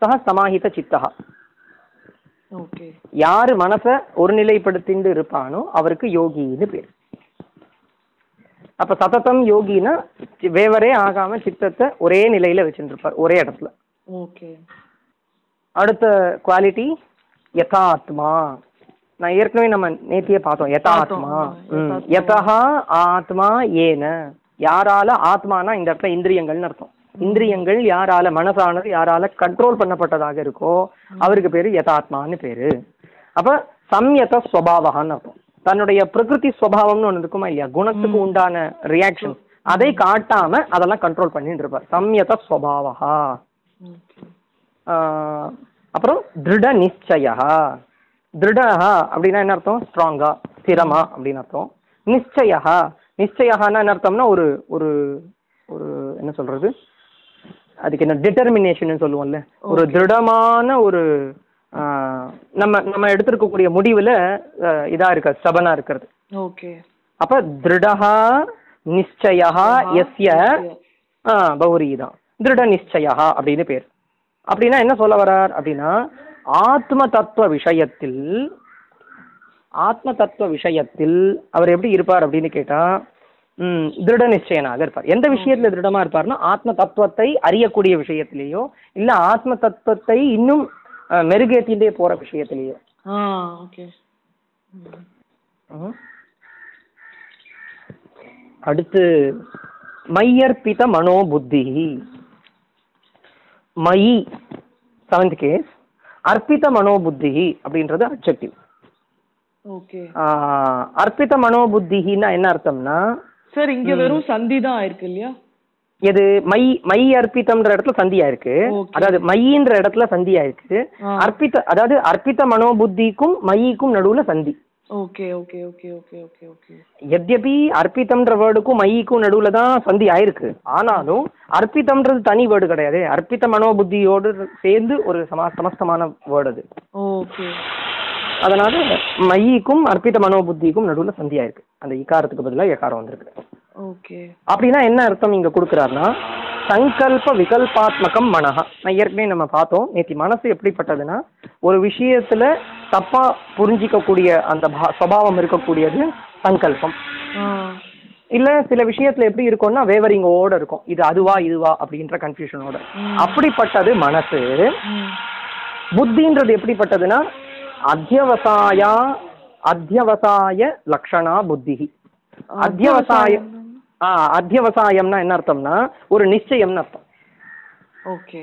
சக சமாஹித சித்தா. யாரு மனசை ஒருநிலைப்படுத்திண்டு இருப்பானோ அவருக்கு யோகின்னு பேர். அப்ப சததம் யோகினா வேவரே ஆகாம சித்தத்தை ஒரே நிலையில வச்சுட்டு இருப்பார் ஒரே இடத்துல. ஓகே. அடுத்த குவாலிட்டி யதாத்மா. நான் ஏற்கனவே நம்ம நேத்தியே பார்த்தோம் யதாத்மா. யதா ஆத்மா ஏன. யாரால ஆத்மானா இந்த இடத்துல இந்திரியங்கள்னு அர்த்தம். இந்திரியங்கள் யாரால மனசானது யாரால கண்ட்ரோல் பண்ணப்பட்டதாக இருக்கோ அவருக்கு பேரு யதாத்மான்னு பேரு. அப்ப சம்யத ஸ்வபாவகான்னு அர்த்தம். தன்னுடைய பிரகிருதி ஸ்வபாவம்னு ஒன்று இருக்குமா இல்லையா? குணத்துக்கு உண்டான ரியாக்ஷன் அதை காட்டாம அதெல்லாம் கண்ட்ரோல் பண்ணிட்டு இருப்பார். சம்யத ஆஹ் அப்புறம் திருட நிச்சயா. திருடஹா அப்படின்னா என்ன அர்த்தம்? ஸ்ட்ராங்கா ஸ்திரமா அப்படின்னு அர்த்தம். நிச்சயா நிச்சயஹான்னா என்ன அர்த்தம்னா ஒரு ஒரு ஒரு என்ன சொல்றது? அதுக்கு என்ன டிட்டர்மினேஷன் சொல்லுவோம்ல. ஒரு திருடமான ஒரு நம்ம நம்ம எடுத்திருக்கக்கூடிய முடிவுல இதா இருக்க ஸ்டபனா இருக்கிறது. ஓகே. அப்ப திருடஹா நிச்சயா எஸ்ய பௌரி தான் திருட நிச்சயா அப்படின்னு பேர். அப்படின்னா என்ன சொல்ல வரார் அப்படின்னா ஆத்ம தத்துவ விஷயத்தில் ஆத்ம தத்துவ விஷயத்தில் அவர் எப்படி இருப்பார் அப்படின்னு கேட்டா திருட நிச்சயனாக இருப்பார். எந்த விஷயத்துல திருடமா இருப்பார்னா ஆத்ம தத்துவத்தை அறியக்கூடிய விஷயத்திலேயோ இல்ல ஆத்ம தத்துவத்தை இன்னும் மெருகேத்திட்டே போற விஷயத்திலேயோ. அடுத்து மையர்ப்பித மனோபுத்தி. மயி செவன்த் கேஸ் அர்ப்பித மனோபுத்தி அப்படின்றது அப்ஜெக்டிவ் ஓகே. அர்ப்பித மனோபுத்தின்னா என்ன அர்த்தம்னா சார் இங்க வெறும் சந்தி தான் ஆயிருக்கு இல்லையா? எது? மை மை அர்ப்பிதம்ன்ற இடத்துல சந்தியா இருக்கு. அதாவது மையின்ற இடத்துல சந்தியா இருக்கு ஆ. அர்ப்பித அதாவது அர்ப்பித மனோபுத்திக்கும் மையிக்கும் நடுவுல சந்தி. Okay okay okay okay okay okay. எத்யபி அர்ப்பிதம்ன்ற வேர்டுக்கும் மைக்கும் நடுவுல தான் சந்தி ஆயிருக்கு. ஆனாலும் அர்ப்பிதம்ன்றது தனி வேர்டு கிடையாது. அர்ப்பித மனோபுத்தியோடு சேர்ந்து ஒரு சமா சமஸ்தமான வேர்டு அது. ஓகே. அதனால மைக்கும் அர்ப்பித மனோபுத்திக்கும் நடுவுல சந்தி ஆயிருக்கு. அந்த இக்காரத்துக்கு பதிலா எக்காரம் வந்திருக்கு. அப்படின்னா என்ன அர்த்தம் இங்க கொடுக்குறாருன்னா சங்கல்ப விகல்பாத்மகம் மனஹா. நான் ஏற்கனவே நம்ம பார்த்தோம் நேத்தி மனசு எப்படிப்பட்டதுன்னா ஒரு விஷயத்துல தப்பா புரிஞ்சிக்கக்கூடிய அந்த சுபாவம் இருக்கக்கூடியது சங்கல்பம். இல்ல சில விஷயத்துல எப்படி இருக்கும்னா வேவரிங்கோட இருக்கும். இது அதுவா இதுவா அப்படின்ற கன்ஃபியூஷனோட அப்படிப்பட்டது மனசு. புத்தின்றது எப்படிப்பட்டதுன்னா அத்தியவசாயா அத்தியவசாய லக்ஷணா புத்தி அத்தியவசாயம். ஆ அத்தியவசாயம்னா என்ன அர்த்தம்னா ஒரு நிச்சயம்னு அர்த்தம். ஓகே.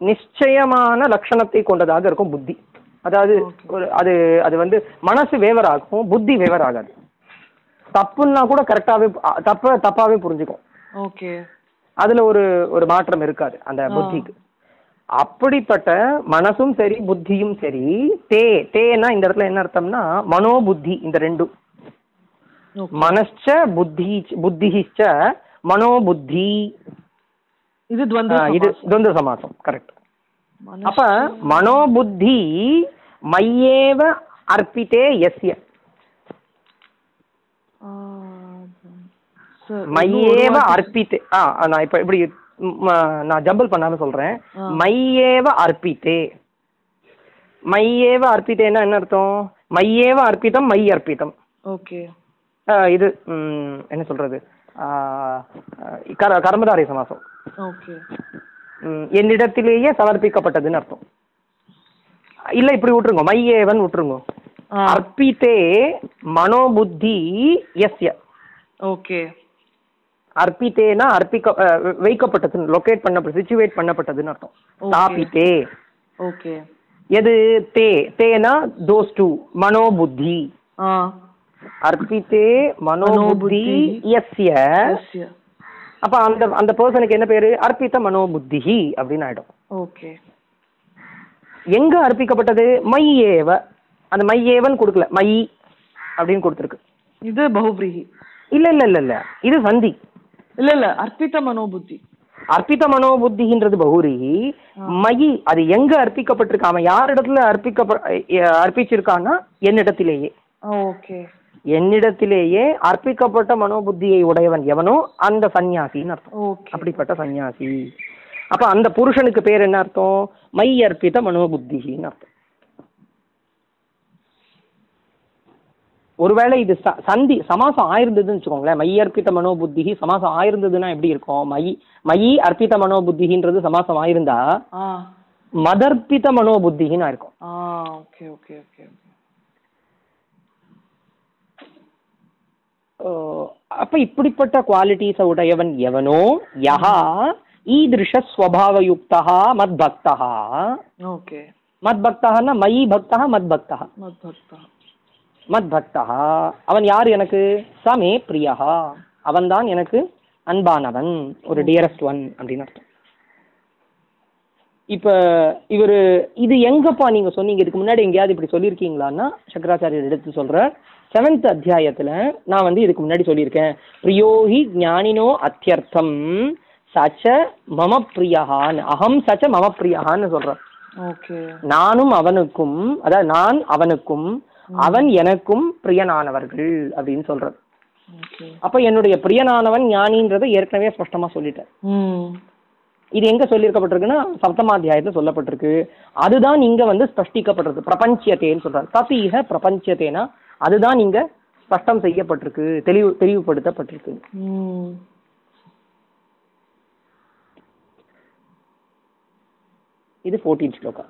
நிச்சயமான லட்சணத்தை கொண்டதாக இருக்கும் புத்தி. அதாவது ஒரு அது அது வந்து மனசு வேவர் ஆகும் புத்தி வேவர் ஆகாது தப்புன்னா கூட கரெக்டாவே தப்ப தப்பாவே புரிஞ்சுக்கும். ஓகே. அதுல ஒரு ஒரு மாற்றம் இருக்காது அந்த புத்திக்கு. அப்படிப்பட்ட மனசும் சரி புத்தியும் சரி தே தேனா இந்த இடத்துல என்ன அர்த்தம்னா மனோபுத்தி இந்த ரெண்டும். மனశ్చ புத்தி புத்திச்ச மனோபுத்தி இது இது துவந்த சமாசம் கரெக்ட் அப்ப மனோபுத்தி மையேவ அர்ப்பித்தே எஸ்ய மையேவ அர்ப்பித்தே ஆ நான் இப்ப இப்படி நான் ஜம்பிள் பண்ணாம சொல்றேன். மையேவ அர்ப்பித்தே மையேவ அர்ப்பித்தேன்னா என்ன அர்த்தம் மையேவ அர்ப்பிதம் மை அர்ப்பிதம் ஓகே இது என்ன சொல்றது? கர்மதாரை சமாசம். என்னிடத்திலேயே சமர்ப்பிக்கப்பட்டதுன்னு அர்த்தம். இல்ல இப்படி விட்டுருங்க. மையேவன் விட்டுருங்க. அர்ப்பித்தே மனோபுத்தி எஸ்ய ஓகே. அர்ப்பித்தேனா அர்ப்பிக்க வைக்கப்பட்டது லொகேட் பண்ணப்பட்டது சிச்சுவேட் பண்ணப்பட்டதுன்னு அர்த்தம். ஸ்தாபித்தே ஓகே. எது தே. தேனா தோஸ் டூ மனோபுத்தி அர்ப்பித்தே மனோபுத்தி. எஸ்ய அப்ப அந்த அந்த பர்சனுக்கு என்ன பேரு? அர்ப்பித்த மனோபுத்தி அப்படின்னு ஆயிடும். ஓகே. எங்க அர்ப்பிக்கப்பட்டது? மையேவ. அந்த மையேவன் கொடுக்கல. மை அப்படின்னு கொடுத்துருக்கு. இது பகுபிரீஹி. இல்ல இல்ல இல்ல இல்ல. இது சந்தி. இல்ல இல்ல. அர்ப்பித மனோபுத்தி. அர்ப்பித்த மனோபுத்தின்றது பகுரி மயி அது எங்க அர்ப்பிக்கப்பட்டிருக்கு? அவன் யார் இடத்துல அர்ப்பிக்கப்ப அஹ் அர்ப்பிச்சிருக்கான்னா என்னிடத்திலேயே. ஓகே. என்னிடத்திலேயே அர்ப்பிக்கப்பட்ட மனோபுத்தியை உடையவன் எவனோ அந்த சந்நியாசின்னு அர்த்தம். அப்படிப்பட்ட சந்நியாசி. அப்ப அந்த புருஷனுக்கு பேர் என்ன அர்த்தம்? மை அர்ப்பித மனோபுத்தின்னு அர்த்தம். ஒருவேளை இது சந்தி சமாசம் ஆயிருந்ததுன்னு வச்சுக்கோங்களேன். மை அர்ப்பித மனோபுத்தி சமாசம் ஆயிருந்ததுன்னா எப்படி இருக்கும்? மை மயி அர்ப்பித மனோபுத்தின்றது சமாசம் ஆயிருந்தா மதர்ப்பித மனோபுத்தின்னு இருக்கும் ஆ ஓகே ஓகே ஓகே ஓகே ஓ, அப்ப இப்படிப்பட்ட குவாலிட்டிஸ உடையவன் எவனோ? யஹா ஈதிருஷ ஸ்வபாவயுக்தா மத்பக்தா ஓகே. மத்பக்தஹன்னா மயி பக்தா மத்பக்தா மத்பக்தா மத்பக்தா அவன் யார் எனக்கு? சமே பிரியா. அவன்தான் எனக்கு அன்பானவன் ஒரு டியரஸ்ட் ஒன் அப்படின்னு அர்த்தம். இப்ப இவரு இது எங்கப்பா நீங்க சொன்னீங்க? இதுக்கு முன்னாடி எங்கேயாவது இப்படி சொல்லியிருக்கீங்களான்னா சங்கராச்சாரியர் எடுத்து சொல்ற செவன்த் அத்தியாயத்துல நான் வந்து இதுக்கு முன்னாடி சொல்லியிருக்கேன். பிரியோஹி ஞானினோ அத்தியர்த்தம் சச்ச மம பிரியஹான்னு அகம் சச்ச மம பிரியஹான்னு சொல்றேன் ஓகே. நானும் அவனுக்கும் அதாவது நான் அவனுக்கும் அவன் எனக்கும் பிரியனானவர்கள் அப்படின்னு சொல்றது அப்ப என்னுடைய பிரியனானவன் ஞானின்றதை ஏற்கனவே ஸ்பஷ்டமா சொல்லிட்டேன். இது எங்க சொல்லியிருக்கப்பட்டிருக்குன்னா சப்தமாத்தியாயத்துல சொல்லப்பட்டிருக்கு. அதுதான் இங்க வந்து ஸ்பஷ்டிக்கப்பட்டிருக்கு. பிரபஞ்சத்தேன்னு சொல்றாரு தபீக பிரபஞ்சத்தேனா? அதுதான் இங்க ஸ்பஷ்டம் செய்யப்பட்டிருக்கு. தெளிவு தெளிவுபடுத்தப்பட்டிருக்கு. இது ஃபோர்டீன் ஸ்லோகா.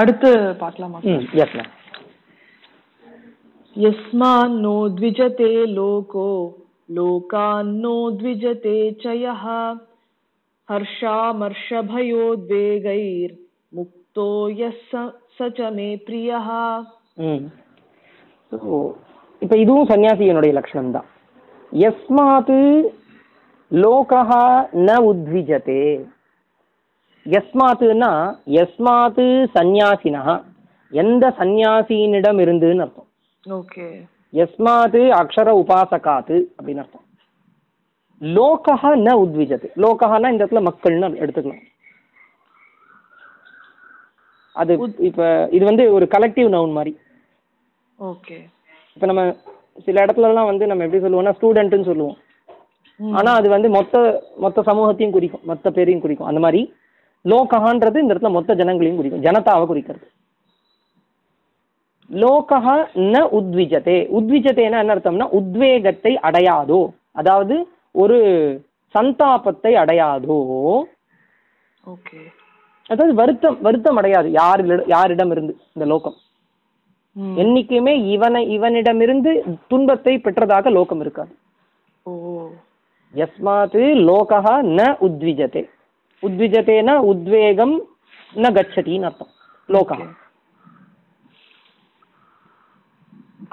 அடுத்து பார்க்கலாமா? எஸ் மேம் यस्मान्नो द्विजते लोको लोकान्नो द्विजते च यः हर्षामर्षभयोद्वेगैर्मुक्तो यः स स च मे प्रियः ம் ஸோ இப்போ இதுவும் சன்னியாசியனுடைய லட்சணம் தான் எஸ்மாத் லோகா ந உத்விஜதே எஸ்மாத்துன்னா எஸ்மாத் சந்நியாசினா எந்த சந்நியாசியினிடம் இருந்துன்னு அர்த்தம் ஓகே எஸ்மாத் அக்ஷர உபாசகாத்து அப்படின்னு அர்த்தம். லோகா ந உத்விஜது. லோகஹான்னா இந்த இடத்துல மக்கள்னு எடுத்துக்கலாம். அது இப்ப இது வந்து ஒரு கலெக்டிவ் நவுன் மாதிரி. ஓகே இப்ப நம்ம சில இடத்துலலாம் வந்து நம்ம எப்படி சொல்லுவோம்னா ஸ்டூடெண்ட்னு சொல்லுவோம். ஆனா அது வந்து மொத்த மொத்த சமூகத்தையும் குறிக்கும். மொத்த பேரையும் குறிக்கும். அந்த மாதிரி லோகஹான்றது இந்த இடத்துல மொத்த ஜனங்களையும் குறிக்கும். ஜனதாவை குறிக்கிறது. லோகஹா ந உத்விஜதே. உத்விஜதேனா என்ன அர்த்தம்னா உத்வேகத்தை அடையாதோ. அதாவது ஒரு சந்தாபத்தை அடையாதோ. அதாவது வருத்தம் வருத்தம் அடையாது. யாரிடம் யாரிடம் இருந்து இந்த லோகம். என்னைக்குமே இவனை இவனிடமிருந்து துன்பத்தை பெற்றதாக லோகம் இருக்காது. ஓ. யஸ்மாத் லோகா ந உத்விஜதே. உத்விஜதேனா உத்வேகம் ந கச்சதின்னு அர்த்தம். லோகா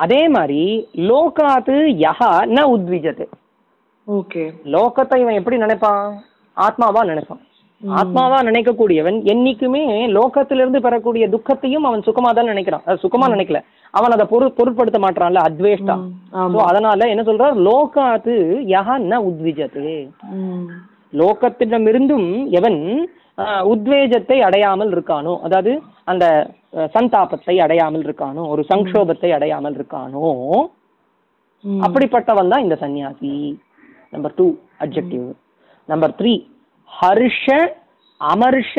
அதே மாதிரி லோகாத்து யஹா ந உத்விஜதே. ஓகே. லோகத்தை இவன் எப்படி நினைப்பான்? ஆத்மாவா நினைப்பான். ஆத்மாவா நினைக்கக்கூடியவன் என்னைக்குமே லோகத்திலிருந்து பெறக்கூடிய துக்கத்தையும் அவன் சுகமா தான் நினைக்கிறான். சுகமா நினைக்கல. அவன் அதை பொரு பொருட்படுத்த மாட்டான்ல அத்வேஷ்டா. அதனால என்ன சொல்றார்? லோகாத்து யஹா ந உத்விஜத்து லோகத்திடமிருந்தும் எவன் உத்வேஜத்தை அடையாமல் இருக்கானோ அதாவது அந்த சந்தாபத்தை அடையாமல் இருக்கானோ ஒரு சங்கோபத்தை அடையாமல் இருக்கானோ. அப்படிப்பட்டவன் தான் இந்த சன்னியாசி number two objective number three Harsh அமர்ஷ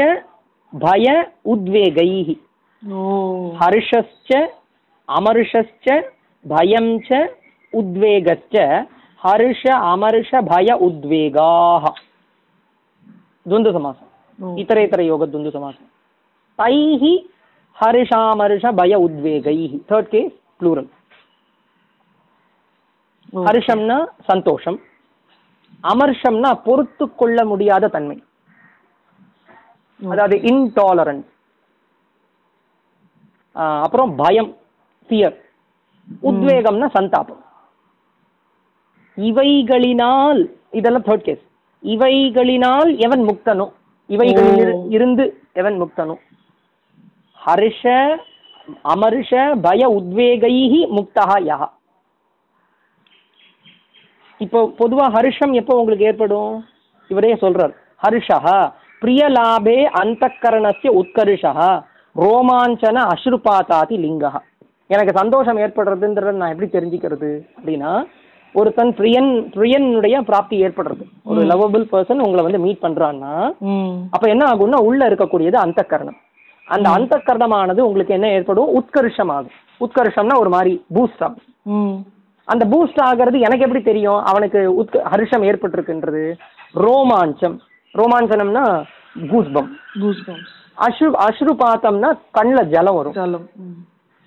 பய உத்வேகைஹி. ஓ. ஹர்ஷஸ்ச அமர்ஷஸ்ச பயம் ச உத்வேகஸ்ச. ஹர்ஷ அமர்ஷ பய ದ್ವಂದ್ವ சமாசம் ಇತರೆ ಇತರ ಯೋಗ ದ್ವಂದ್ವ ಸಮಾಸ ತೈಹ ಹರ್ಷಾಮರ್ಷ ಭಯ ಉದ್ವೇಗೈಹಿ ಥರ್ಡ್ ಕೇಸ್ ಪ್ಲೂರಲ್ ஹர்ஷம்னா சந்தோஷம். அமர்ஷம்னா பொறுத்து கொள்ள முடியாத தன்மை. அதாவது இன்டாலரன்ஸ் அப்புறம் பயம் ஃபியர் உத்வேகம்னா சந்தாபம். இவைகளினால் இதெல்லாம் தேர்ட் கேஸ் இவைகளினால் எவன் முக்தனோ? இவைகளில் இரு- இருந்து எவன் முக்தனோ? ஹர்ஷ அமர்ஷ பய உத்வேகைஹி முக்தா யஹ. இப்போ பொதுவா ஹர்ஷம் எப்போ உங்களுக்கு ஏற்படும்? இவரே சொல்றார். ஹர்ஷः பிரியலாபே அந்தக்கரணஸ்ய உத்கர்ஷः ரோமாஞ்சன அஸ்ருபாதாதி லிங்கः எனக்கு சந்தோஷம் ஏற்படுறதுன்றத நான் எப்படி தெரிஞ்சுக்கிறது அப்படின்னா ஒருத்தன் பிரியன் பிரியனுடைய பிராப்தி ஏற்படுறது. ஒரு லவபிள் பர்சன் உங்களை வந்து மீட் பண்றான்னா அப்ப என்ன ஆகும்னா உள்ள இருக்கக்கூடியது அந்தக்கரணம். அந்த அந்தக்கரணமானது உங்களுக்கு என்ன ஏற்படும்? உத்கர்ஷம் ஆகும் உத்கர்ஷம்னா ஒரு மாதிரி பூஸ்ட் ஆகும். அந்த பூஸ்ட் ஆகிறது எனக்கு எப்படி தெரியும்? அவனுக்கு உத்க ஹர்ஷம் ஏற்பட்டிருக்குன்றது. ரோமாஞ்சம். ரோமாஞ்சனம்னா கூஸ்பம் கூஸ்பம்ஸ் அஸ்ரு அஸ்ருபாத்தம்னா கண்ணில் ஜலம் வரும்.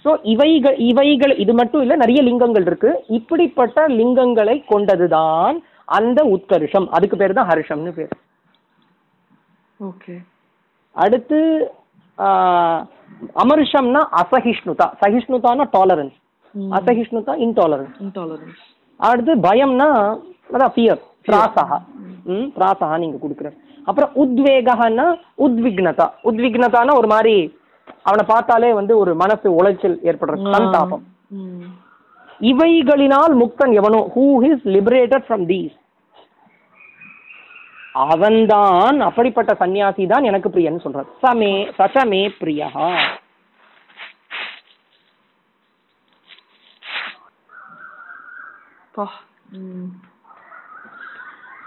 ஸோ இவைகள் இவைகள் இது மட்டும் இல்லை நிறைய லிங்கங்கள் இருக்கு. இப்படிப்பட்ட லிங்கங்களை கொண்டதுதான் அந்த உத்கர்ஷம் அதுக்கு பேர் தான் ஹர்ஷம்னு பேர். ஓகே. அடுத்து அமர்ஷம்னா அசகிஷ்ணுதா. சகிஷ்ணுதானா டாலரன்ஸ் அசகிஷ்ணுதா இன்டாலரன்ஸ் இன்டாலரன்ஸ் அடுத்து பயம்னா அதான் ஃபியர் பிராசகா. ம். பிராசகா நீங்க கொடுக்குற அப்புறம் உத்வேகன்னா உத்விக்னதா. உத்விக்னதானா ஒரு மாதிரி அவனை பார்த்தாலே வந்து ஒரு மனசு உளைச்சல் ஏற்படுறது சந்தாபம். இவைகளினால் முக்தன் எவனோ? Who is liberated from these அவன்தான் அப்படிப்பட்ட சன்னியாசி தான் எனக்கு பிரியன்னு சொல்றார். சமே சசமே பிரியா.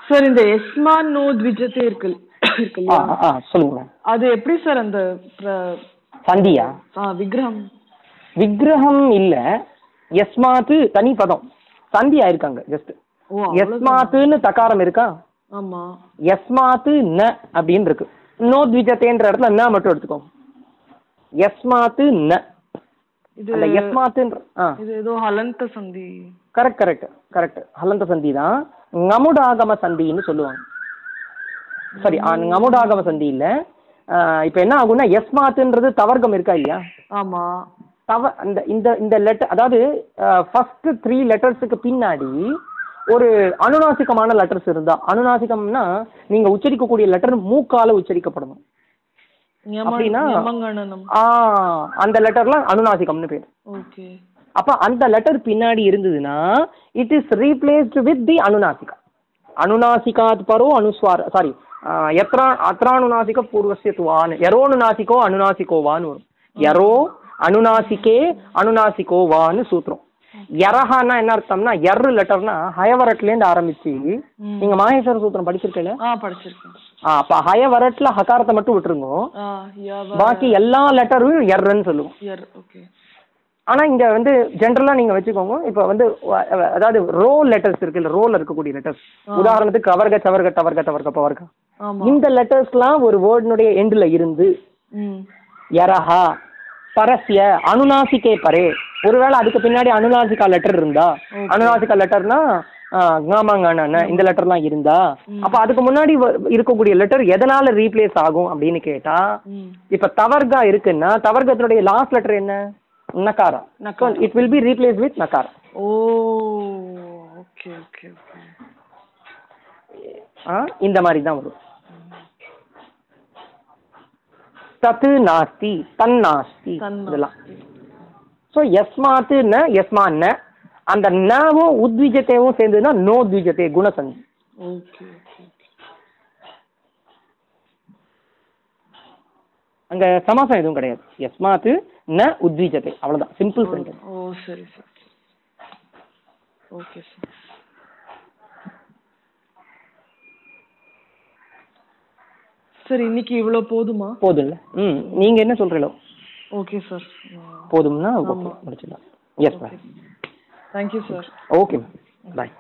சார் இந்த எஸ்மான் நோ த்விஜத்தே இருக்கு இருக்கு ஆ இல்லையா? ஆ சொல்லுங்க. அது எப்படி சார் அந்த சந்தியா? விக்ரம். விக்கிரகம் இல்ல. எஸ்மாத்து தனி பதம். சந்தி ஆயிருக்காங்க ஜஸ்ட் எஸ்மாத்துன்னு தகாரம் இருக்கா? ஆமா. எஸ்மாத்து ந அப்படின்னு இருக்கு. நோ த்விஜத்தேன்ற இடத்துல ந மட்டும் எடுத்துக்கோ. எஸ்மாத்து ந. இது எஸ்மாத்துன்ற இது ஏதோ ஹலந்த சந்தி. கரெக்ட் கரெக்ட் கரெக்ட் ஹலந்த சந்தி தான். ngமுடாகம சந்தின்னு சொல்லுவாங்க. சரி ngமுடாகம சந்தி இல்ல. இப்ப என்ன ஆகும்னா எஸ்மாத்துன்றது தவர்க்கம் இருக்கா இல்லையா? ஆமா. தவ அந்த இந்த இந்த லெட்டர் அதாவது ஃபர்ஸ்ட் த்ரீ லெட்டர்ஸுக்கு பின்னாடி ஒரு அனுநாசிகமான லெட்டர்ஸ் இருந்தா அனுநாசிகம்னா நீங்க உச்சரிக்கக்கூடிய லெட்டர் மூக்கால உச்சரிக்கப்படணும். அப்படின்னா? அந்த லெட்டர்லாம் அனுநாசிகம்னு பேர். அப்ப அந்த லெட்டர் பின்னாடி இருந்ததுன்னா it is replaced with the அனுநாசிகா. அனுநாசிகாத் பரோ அனுஸ்வார் சாரி எத்ரா அத்ரானுநாசிக பூர்வசிய துவான் எரோனுநாசிகோ அனுநாசிகோவான்னு வரும் எரோ அனுநாசிகே அனுநாசிகோவான்னு சூத்திரம் எரஹான்னா என்ன அர்த்தம்னா எர் லெட்டர்னா ஹயவரட்லேருந்து ஆரம்பிச்சு நீங்க மாகேஸ்வர சூத்திரம் படிச்சிருக்கல அப்ப ஹயவரட்ல ஹகாரத்தை மட்டும் விட்டுருங்க பாக்கி எல்லா லெட்டரும் எர்ன்னு சொல்லுவோம் ஆனா இங்க வந்து ஜென்ரலா நீங்க வச்சுக்கோங்க இப்ப வந்து அதாவது ரோ லெட்டர்ஸ் இருக்குல்ல ரோல இருக்கக்கூடிய லெட்டர்ஸ் உதாரணத்துக்கு கவர்க சவர்க டவர்க தவர்க பவர்க இந்த லெட்டர்ஸ்லாம் ஒரு வேர்டினுடைய எண்ட்ல இருந்து ம். யரஹா பரஸ்ய அனுநாசிகே பரே ஒருவேளை அதுக்கு பின்னாடி அனுநாசிகா லெட்டர் இருந்தா அனுநாசிகா லெட்டர்னா ஞாமாங்கான இந்த லெட்டர்லாம் இருந்தா அப்ப அதுக்கு முன்னாடி இருக்கக்கூடிய லெட்டர் எதனால ரீப்ளேஸ் ஆகும் அப்படின்னு கேட்டா இப்ப தவர்கா இருக்குன்னா தவர்கத்தினுடைய லாஸ்ட் லெட்டர் என்ன? நக்காரா. It will be replace with நக்காரா. Oh okay okay okay ஆ, இந்த மாதிரி தான் வரும். தத்து நாஸ்தி தன் நாஸ்தி இதெல்லாம். ஸோ எஸ்மாத்து ந எஸ்மான் ந. அந்த நவும் உத்விஜத்தையும் சேர்ந்ததுன்னா நோ த்விஜத்தை குணசந்தி. அங்க சமாசம் எதுவும் கிடையாது. எஸ்மாத்து ந உத்விஜத்தை. அவ்வளவுதான். சிம்பிள் சென்டென்ஸ் ஓ சரி சரி. Okay sir. சரி இன்னைக்கு இவ்வளோ போதுமா? போதும்ல. ம் நீங்க என்ன சொல்றீங்களோ? ஓகே சார் போதும்னா ஓகே முடிச்சிடலாம். Yes ma'am thank you sir okay ma'am bye